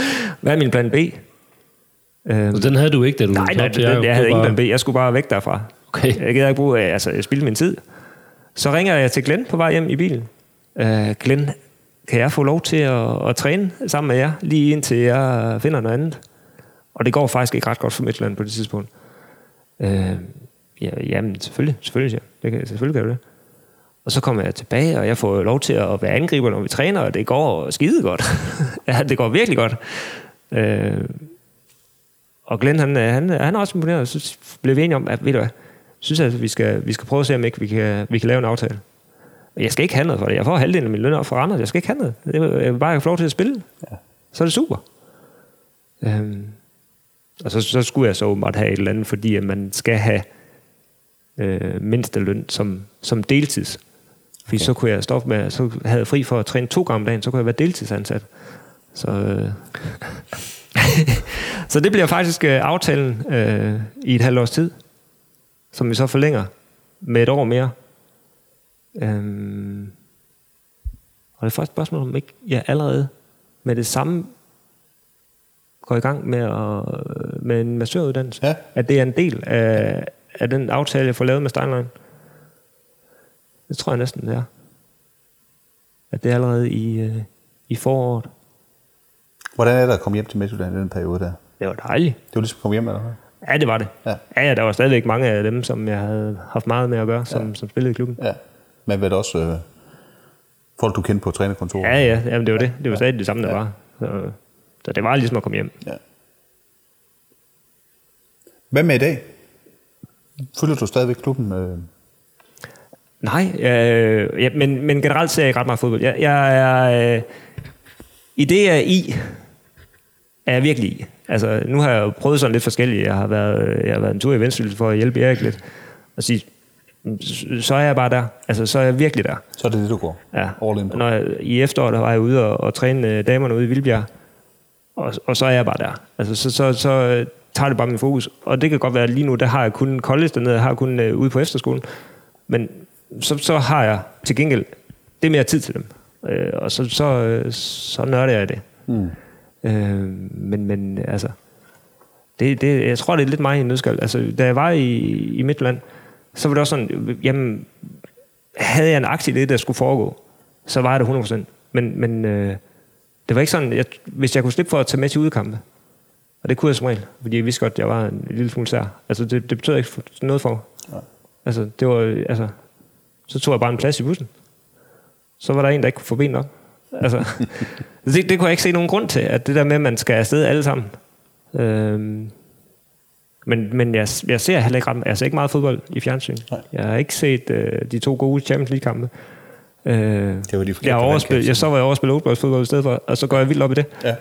hvad er min plan B? Øhm, den havde du ikke, da du Nej, nej den, jeg, jeg havde ingen plan B. Jeg skulle bare væk derfra. Okay. Jeg gider ikke bruge, altså jeg spildte min tid. Så ringer jeg til Glenn på vej hjem i bilen. Uh, Glenn, kan jeg få lov til at, at træne sammen med jer, lige indtil jeg finder noget andet? Og det går faktisk ikke ret godt for Midtland på det tidspunkt. Øh, ja, jamen, selvfølgelig, selvfølgelig, ja. det kan, selvfølgelig kan det. Og så kommer jeg tilbage, og jeg får lov til at være angriber, når vi træner, og det går skide godt. ja, det går virkelig godt. Øh, og Glenn, han, han, han er også imponeret, og så blev vi enige om, at ved du hvad, synes at vi skal, vi skal prøve at se, om ikke vi kan, vi kan lave en aftale. Jeg skal ikke have noget for det. Jeg får halvdelen af min løn op for andre. Jeg skal ikke have noget. Jeg vil bare få lov til at spille. Ja. Så er det super. Øhm, og så, så skulle jeg så åbenbart have et eller andet, fordi at man skal have øh, mindsteløn som, som deltids. Fordi okay. så kunne jeg stoppe med, så havde jeg fri for at træne to gange om dagen, så kunne jeg være deltidsansat. Så, øh, så det bliver faktisk øh, aftalen øh, i et halvt års tid, som vi så forlænger med et år mere. Øhm, og det første spørgsmål, om ikke jeg allerede med det samme går i gang med at med en massøruddannelse. Ja. At det er en del af, af den aftale, jeg får lavet med Steinlein. Det tror jeg næsten, det er. At det er allerede i, øh, i foråret. Hvordan er det at komme hjem til Midtjylland i den periode der? Det var dejligt. Det var ligesom at komme hjem, eller hvad? Ja, det var det. Ja. Ja, ja, der var stadigvæk mange af dem, som jeg havde haft meget med at gøre, som, ja. som spillede i klubben. Ja. Men var det også øh, folk, du kendte på trænerkontoret? Ja, ja, jamen, det var det. Det var stadig det samme, der var. Så, så det var ligesom at komme hjem. ja. Hvad med i dag? Følger du stadigvæk klubben? Øh? Nej, øh, ja, men, men generelt ser jeg ikke ret meget fodbold. Jeg, jeg er... Øh, I det, jeg er i, er jeg virkelig i. Altså, nu har jeg jo prøvet sådan lidt forskelligt. Jeg har været, jeg har været en tur i Vendsyssel for at hjælpe Erik lidt. Og sige, så er jeg bare der. Altså, så er jeg virkelig der. Så er det det, du går Ja. all in på? Når jeg, I efteråret var jeg ude og, og træne øh, damerne ude i Vildbjerg, og, og så er jeg bare der. Altså, så, så, så øh, tager det bare min fokus. Og det kan godt være, at lige nu, der har jeg kun college dernede, jeg har kun øh, ude på efterskolen. Men så, så har jeg til gengæld det mere tid til dem. Øh, og så, så, øh, så nørder jeg det. Mm. Øh, men, men altså, det, det, jeg tror, det er lidt mig i en nødskal. Altså, da jeg var i, i Midtland, så var det også sådan, jamen, havde jeg en aktie i det, der skulle foregå, så var det 100%. Men, men øh, det var ikke sådan, jeg, hvis jeg kunne slippe for at tage med til udkampe, og det kunne jeg som regel, fordi jeg vidste godt, at jeg var en lille smule sær. Altså, det, det betød ikke noget for mig. Altså, det var, øh, altså, så tog jeg bare en plads i bussen. Så var der en, der ikke kunne få benene op. Altså, det, det kunne jeg ikke se nogen grund til, at det der med, at man skal afsted alle sammen. Øhm, men, men jeg, jeg ser heller ikke jeg ser ikke meget fodbold i fjernsyn. Nej. Jeg har ikke set øh, de to gode Champions League-kampe. Øh, Det var de jeg, vandkanter. jeg så var jeg overspillet Oldboys-fodbold i stedet for, og så går jeg vildt op i det. Ja.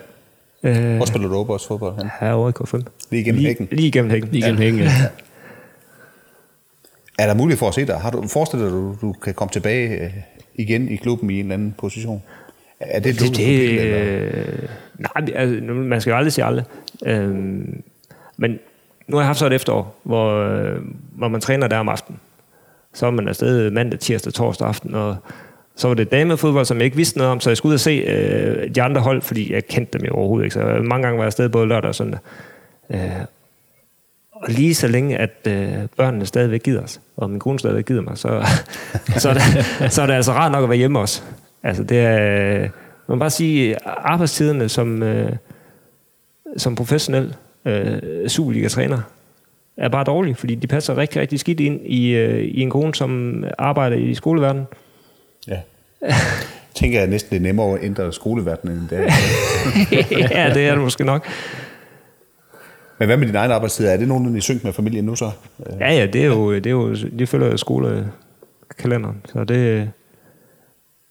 Øh, Hvor spiller du Robos fodbold? hen? herovre i K5. Lige igennem hækken? Lige igennem hækken. Lige gennem hækken, ja. Er der mulighed for at se dig? Har du forestillet dig, at du, du kan komme tilbage øh, igen i klubben i en eller anden position? Er det et Det, det, eller? øh, nej, altså, man skal jo aldrig sige aldrig. Øhm, men nu har jeg haft så et efterår, hvor, øh, hvor man træner der om aftenen. Så er man afsted mandag, tirsdag, torsdag aften, og så var det damefodbold, som jeg ikke vidste noget om, så jeg skulle ud og se øh, de andre hold, fordi jeg kendte dem jo overhovedet ikke. Så mange gange var jeg afsted både lørdag og søndag. Øh, og lige så længe, at øh, børnene stadigvæk gider os, og min kone stadigvæk gider mig, så, så, er det, så er det altså rart nok at være hjemme også. Altså det er, man må bare sige, arbejdstiderne som, øh, som professionel øh, Superliga-træner er bare dårlige, fordi de passer rigtig, rigtig skidt ind i, øh, i en kone, som arbejder i skoleverdenen. Ja. tænker jeg næsten, det er nemmere at ændre skoleverdenen end det er. ja, det er det måske nok. Men hvad med din egen arbejdstid? Er det nogenlunde i synk med familien nu så? Ja, ja, det er jo, det er jo de følger skolekalenderen, så det...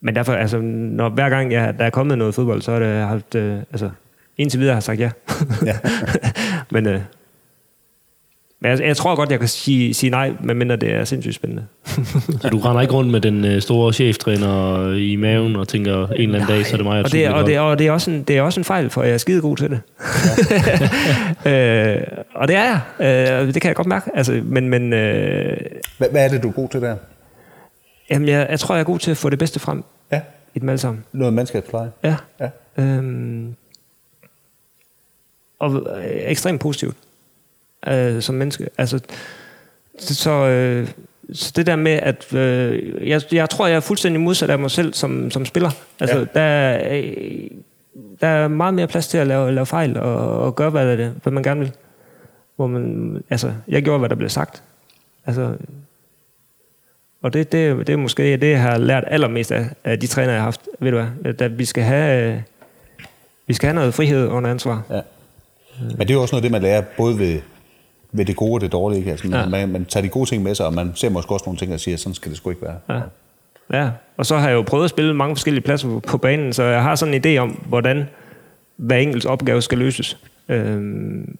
Men derfor, altså, når hver gang jeg, der er kommet noget fodbold, så har det haft, øh, altså, indtil videre har jeg sagt ja. Ja. men øh, men jeg, jeg tror godt, jeg kan sige, sige nej, medmindre det er sindssygt spændende. Så du render ikke rundt med den øh, store cheftræner i maven og tænker, en eller anden dag, så er det mig, og det, er- og, det, er- og det, er også en, det er også en fejl, for jeg er skide god til det. øh, og det er jeg. Øh, det kan jeg godt mærke. Altså, men men øh, Hvad, hvad er det, du er god til der? jamen, jeg, jeg tror, jeg er god til at få det bedste frem Ja, i dem alle sammen. noget mandskabspleje. Ja. Ja. Øhm, og øh, ekstremt positivt øh, som menneske. Altså, så, øh, så det der med, at øh, jeg, jeg tror, jeg er fuldstændig modsat af mig selv som, som spiller. Altså, Ja. der, er, øh, der er meget mere plads til at lave, lave fejl og, og gøre, hvad, det, hvad man gerne vil. Hvor man, altså, jeg gjorde, hvad der blev sagt. Altså, og det, det, det er måske det, jeg har lært allermest af, af de træner, jeg har haft. Ved du hvad? At vi skal have, øh, vi skal have noget frihed under ansvar. Ja. Men det er jo også noget det, man lærer, både ved, ved det gode og det dårlige. Ikke? Altså, man, Ja. man, man tager de gode ting med sig, og man ser måske også nogle ting, og siger, sådan skal det sgu ikke være. Ja. ja. Og så har jeg jo prøvet at spille mange forskellige pladser på, banen, så jeg har sådan en idé om, hvordan hver enkelt opgave skal løses. Øhm,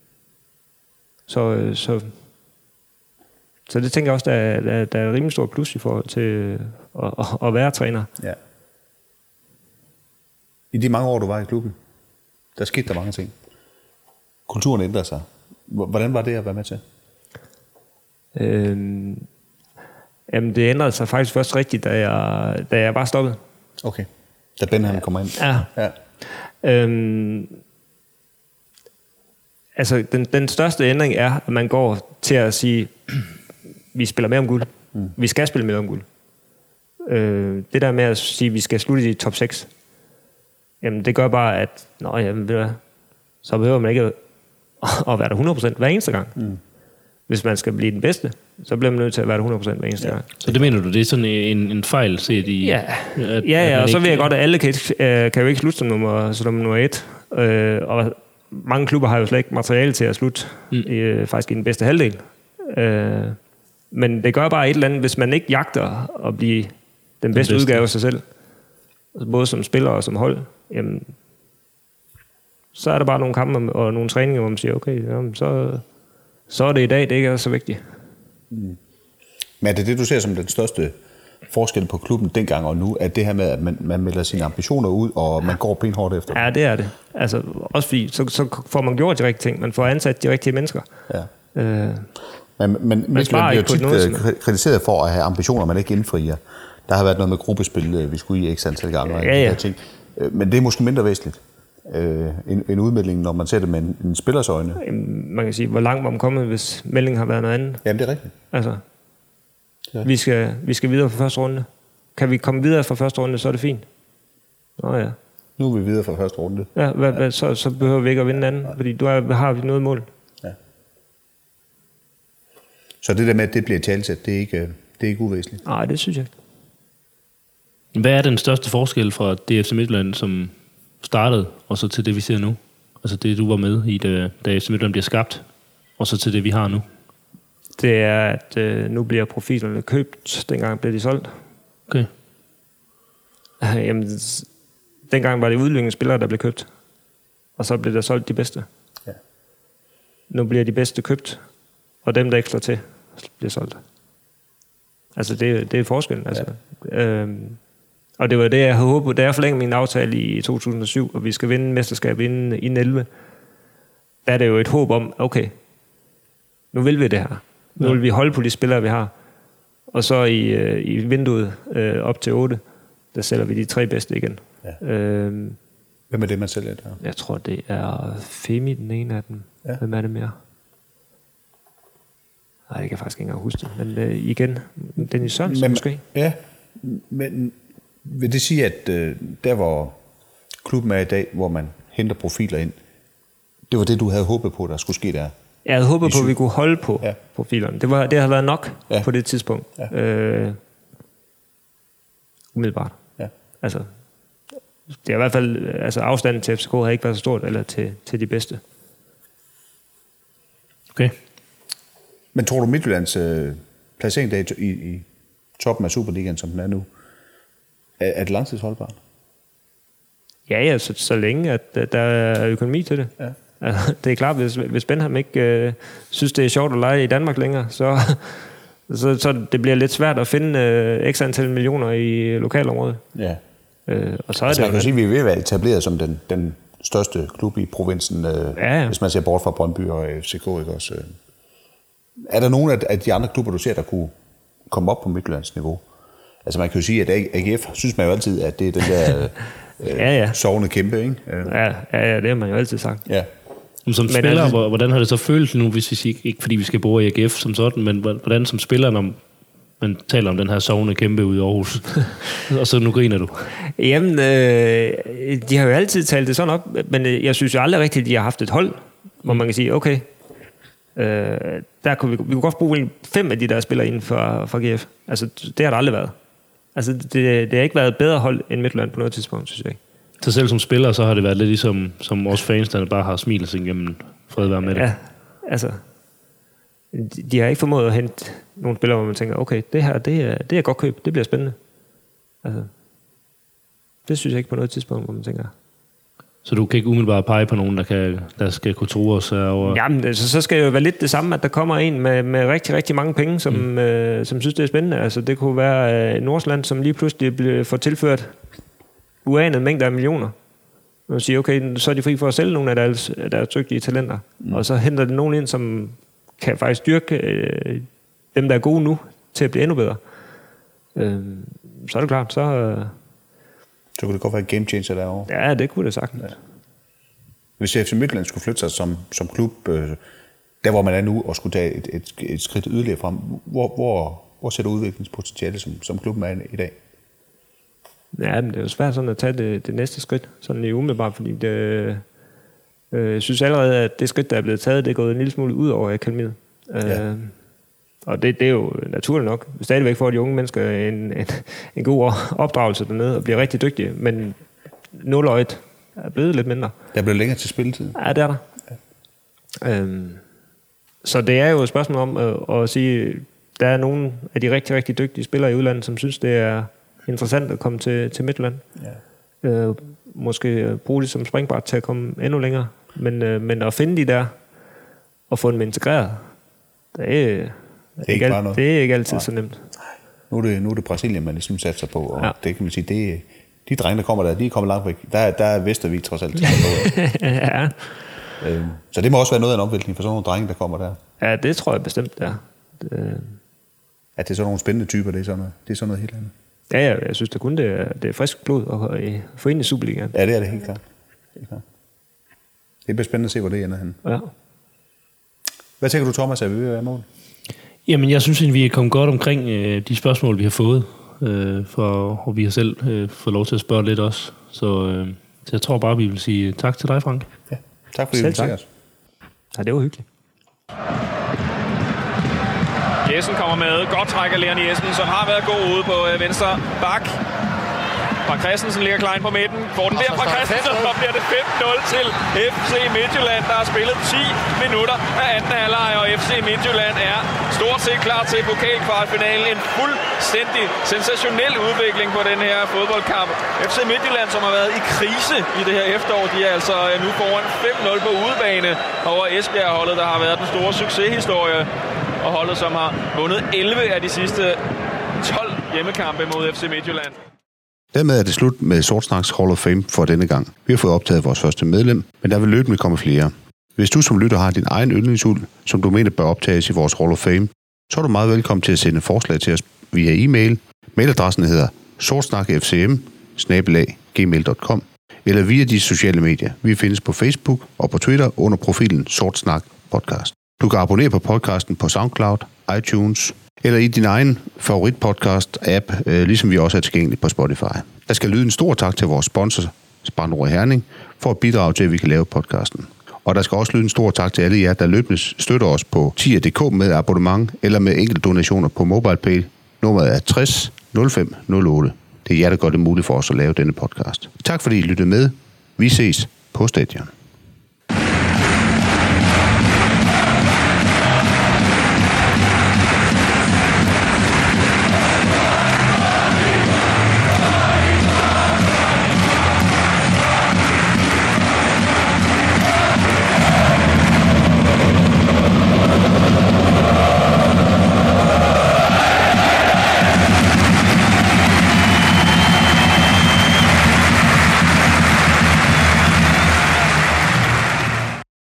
så, øh, så, så det tænker jeg også, der, er- der, der er et rimelig stort plus i forhold til øh, at, at, at være træner. Ja. I de mange år, du var i klubben, der skete der mange ting. Kulturen ændrede sig. Hvordan var det at være med til? Øhm, jamen, det ændrede sig faktisk først rigtigt, da jeg, da jeg bare stoppede. Okay. Da Ben han kommer ind. Ja. ja. Øhm, Altså, den, den største ændring er, at man går til at sige, vi spiller med om guld. Mm. Vi skal spille med om guld. Øh, det der med at sige, at vi skal slutte i top 6, jamen det gør bare, at nå, jamen, så behøver man ikke at, at være der 100% hver eneste gang. Mm. Hvis man skal blive den bedste, så bliver man nødt til at være der 100% hver eneste ja. gang. Så det mener du, det er sådan en, en fejl set i... Ja, at, ja, at ja man og så ved jeg godt, at alle kan, øh, kan jo ikke slutte som nummer, som nummer et. Øh, og mange klubber har jo slet ikke materiale til at slutte mm. øh, faktisk i den bedste halvdel. Øh, men det gør bare et eller andet, hvis man ikke jagter at blive den bedste, bedste. udgave af sig selv, både som spiller og som hold, jamen, så er der bare nogle kampe og nogle træninger, hvor man siger, okay, jamen, så, så er det i dag, det ikke er så vigtigt. Men er det det, du ser som den største forskel på klubben dengang og nu, at det her med, at man, man melder sine ambitioner ud, og man går benhårdt efter dem? Ja, det er det. Altså, også fordi, så, så får man gjort de rigtige ting. Man får ansat de rigtige mennesker. Ja. Øh, Men, men Midtjylland bliver tit noget, øh, kri- kritiseret for at have ambitioner, man ikke indfrier. Der har været noget med gruppespil, øh, vi skulle i x antal gange, Ja, ja. ting. Øh, Men det er måske mindre væsentligt øh, en, en udmelding, når man ser det med en, en spillers øjne. man kan sige, hvor langt var man kommet, hvis meldingen har været noget andet. Jamen, det er rigtigt. Altså, Ja. vi, skal, vi skal videre fra første runde. Kan vi komme videre fra første runde, så er det fint. Nå ja. Nu er vi videre fra første runde. ja hvad, hvad, så, så behøver vi ikke at vinde anden, fordi du er, har vi noget mål. Så det der med, at det bliver talsæt, det er ikke, det er ikke uvæsentligt. Nej, det synes jeg ikke. Hvad er den største forskel fra DFC Midtjylland, som startede, og så til det, vi ser nu? Altså det, du var med i, da, da FC Midtjylland bliver skabt, og så til det, vi har nu. Det er, at øh, nu bliver profilerne købt, dengang blev de solgt. Okay. Jamen, dengang var det udløbende spillere, der blev købt. Og så blev der solgt de bedste. Ja. Nu bliver de bedste købt, og dem, der ikke slår til, bliver solgt. Altså, det, det er forskellen. Altså. Ja. Øhm, og det var det, jeg havde håbet. Da jeg forlængede min aftale i 2007, og vi skal vinde mesterskab inden, inden 11, der er det jo et håb om, okay, nu vil vi det her. Nu vil vi holde på de spillere, vi har. Og så i, øh, i vinduet øh, op til 8, der sælger vi de tre bedste igen. Ja. Øhm, Hvem er det, man sælger der? jeg tror, det er Femi, den ene af dem. Ja. Ja. Hvem er det mere? Nej, det kan jeg faktisk ikke engang huske det. Men øh, igen, Dennis Sørensen men, måske. Ja, men vil det sige, at øh, der hvor klubben er i dag, hvor man henter profiler ind, det var det, du havde håbet på, der skulle ske der? Jeg havde håbet I på, at vi kunne holde på Ja. profilerne. Det, var, det havde været nok Ja. på det tidspunkt. Ja. Øh, umiddelbart. Ja. Altså, det er i hvert fald, altså afstanden til FCK har ikke været så stort, eller til, til de bedste. Okay. Men tror du, Midtjyllands øh, placering der i, i toppen af Superligaen, som den er nu, er, er det langtidsholdbart? Ja, ja, så, så længe, at øh, der er økonomi til det. Ja. Altså, det er klart, hvis, hvis Benham ikke øh, synes, det er sjovt at lege i Danmark længere, så, så, så det bliver lidt svært at finde øh, x antal millioner i lokalområdet. Ja. Øh, og så er Altså, man det kan jo sige, at vi er ved at være etableret som den, den største klub i provinsen, øh, Ja, ja. hvis man ser bort fra Brøndby og FCK. Ikke også? øh. Er der nogen af, af de andre klubber, du ser, der kunne komme op på Midtjyllands niveau? Altså man kan jo sige, at AGF synes man jo altid, at det er den der øh, Ja, ja. sovende kæmpe, ikke? Ja, ja, ja, det har man jo altid sagt. ja. Men som Men spiller, altså- hvor- hvordan har det så følt nu, hvis vi siger, ikke fordi vi skal bo i AGF som sådan, men hvordan som spiller, når man taler om den her sovende kæmpe ude i Aarhus, og så nu griner du. Jamen, øh, de har jo altid talt det sådan op, men øh, jeg synes jo aldrig rigtigt, at de har haft et hold, hvor man kan sige, okay, øh, der kunne vi, vi kunne godt bruge fem af de der spillere inden for, for GF. Altså, det har der aldrig været. Altså, det, det har ikke været et bedre hold end Midtjylland på noget tidspunkt, synes jeg ikke. Så selv som spiller, så har det været lidt ligesom som os fans, der bare har smilet sig igennem fred være med det. Ja, altså, de, de har ikke formået at hente nogle spillere, hvor man tænker, okay, det her, det er, det er godt køb, det bliver spændende. Altså, det synes jeg ikke på noget tidspunkt, hvor man tænker, Så du kan ikke umiddelbart pege på nogen, der, kan, der skal kunne tro os over... Jamen, altså, så skal det jo være lidt det samme, at der kommer en med, med rigtig, rigtig mange penge, som, mm. øh, som synes, det er spændende. Altså, det kunne være øh, Nordsland, som lige pludselig bliver, får tilført uanet mængder af millioner. Man siger, okay, så er de fri for at sælge nogle af deres, deres dygtige talenter. Mm. Og så henter de nogen ind, som kan faktisk styrke øh, dem, der er gode nu, til at blive endnu bedre. Øh, så er det klart, så... Øh, Så kunne det godt være game changer derovre. ja, det kunne det sagtens. Ja. Hvis FC Midtjylland skulle flytte sig som, som klub, øh, der hvor man er nu, og skulle tage et, et, et skridt yderligere frem, hvor, hvor, hvor ser du udviklingspotentiale som, som klubben er i dag? Ja, men det er jo svært sådan at tage det, det næste skridt, sådan i umiddelbart, fordi det, øh, jeg synes allerede, at det skridt, der er blevet taget, det er gået en lille smule ud over akademiet. Ja. Øh, og det, det er jo naturligt nok. Stadigvæk får de unge mennesker en, en, en god opdragelse dernede og bliver rigtig dygtige, men nuløjet er blevet lidt mindre. Der bliver længere til spilletid. Ja, det er der. Ja. Øhm, så det er jo et spørgsmål om at, at sige, der er nogle af de rigtig, rigtig dygtige spillere i udlandet, som synes, det er interessant at komme til, til Midtjylland. Ja. Øh, måske bruge det som springbræt til at komme endnu længere. Men, øh, men at finde de der, og få dem integreret, det er, det er, ikke ikke, al- det er ikke altid så nemt. Nu er det, nu er det Brasilien, man ligesom satser på, og ja. Ja. det kan man sige, det, de drenge, der kommer der, de er kommet langt væk. Der, der er Vestervig trods alt. ja. Øh, Så det må også være noget af en omvæltning for sådan nogle drenge, der kommer der. ja, det tror jeg bestemt, er. Det, At det er sådan nogle spændende typer, det er sådan noget, det er sådan noget helt andet. ja, ja, jeg synes da kun, det er, det er frisk blod at få ind i Superligaen. Ja, det er det helt klart. Helt klart. Det bliver spændende at se, hvor det ender hen. Ja. Hvad tænker du, Thomas, er vi ved at være mål? Jamen, jeg synes, at vi er kommet godt omkring øh, de spørgsmål, vi har fået, øh, for, og vi har selv øh, fået lov til at spørge lidt også. Så, øh, så jeg tror bare, vi vil sige tak til dig, Frank. Ja. Tak fordi du ser tak. os. ja, det var hyggeligt. Jessen kommer med. Godt træk af Leon Jessen, som har været god ude på øh, venstre bak. Fra Christensen ligger Klein på midten. Får den der fra Christensen, og bliver det 5-0 til FC Midtjylland, der har spillet 10 minutter af anden halvleg, og FC Midtjylland er stort set klar til pokalkvartfinalen. En fuldstændig sensationel udvikling på den her fodboldkamp. FC Midtjylland, som har været i krise i det her efterår, de er altså øh, nu foran 5-0 på udebane over Esbjerg-holdet, der har været den store succeshistorie og holdet, som har vundet 11 af de sidste 12 hjemmekampe mod FC Midtjylland. Dermed er det slut med Sortsnaks Hall of Fame for denne gang. Vi har fået optaget vores første medlem, men der vil løbende komme flere. Hvis du som lytter har din egen yndlingshund, som du mener bør optages i vores Hall of Fame, så er du meget velkommen til at sende forslag til os via e-mail. Mailadressen hedder sortsnakfcm eller via de sociale medier. Vi findes på Facebook og på Twitter under profilen Sortsnak Podcast. Du kan abonnere på podcasten på SoundCloud, iTunes eller i din egen favoritpodcast-app, øh, ligesom vi også er tilgængelige på Spotify. Der skal lyde en stor tak til vores sponsor, Spandro Herning, for at bidrage til, at vi kan lave podcasten. Og der skal også lyde en stor tak til alle jer, der løbende støtter os på tier.dk med abonnement eller med enkelte donationer på MobilePay. Nummeret er 60 05 08. Det er jer, der gør det muligt for os at lave denne podcast. Tak fordi I lyttede med. Vi ses på stadion.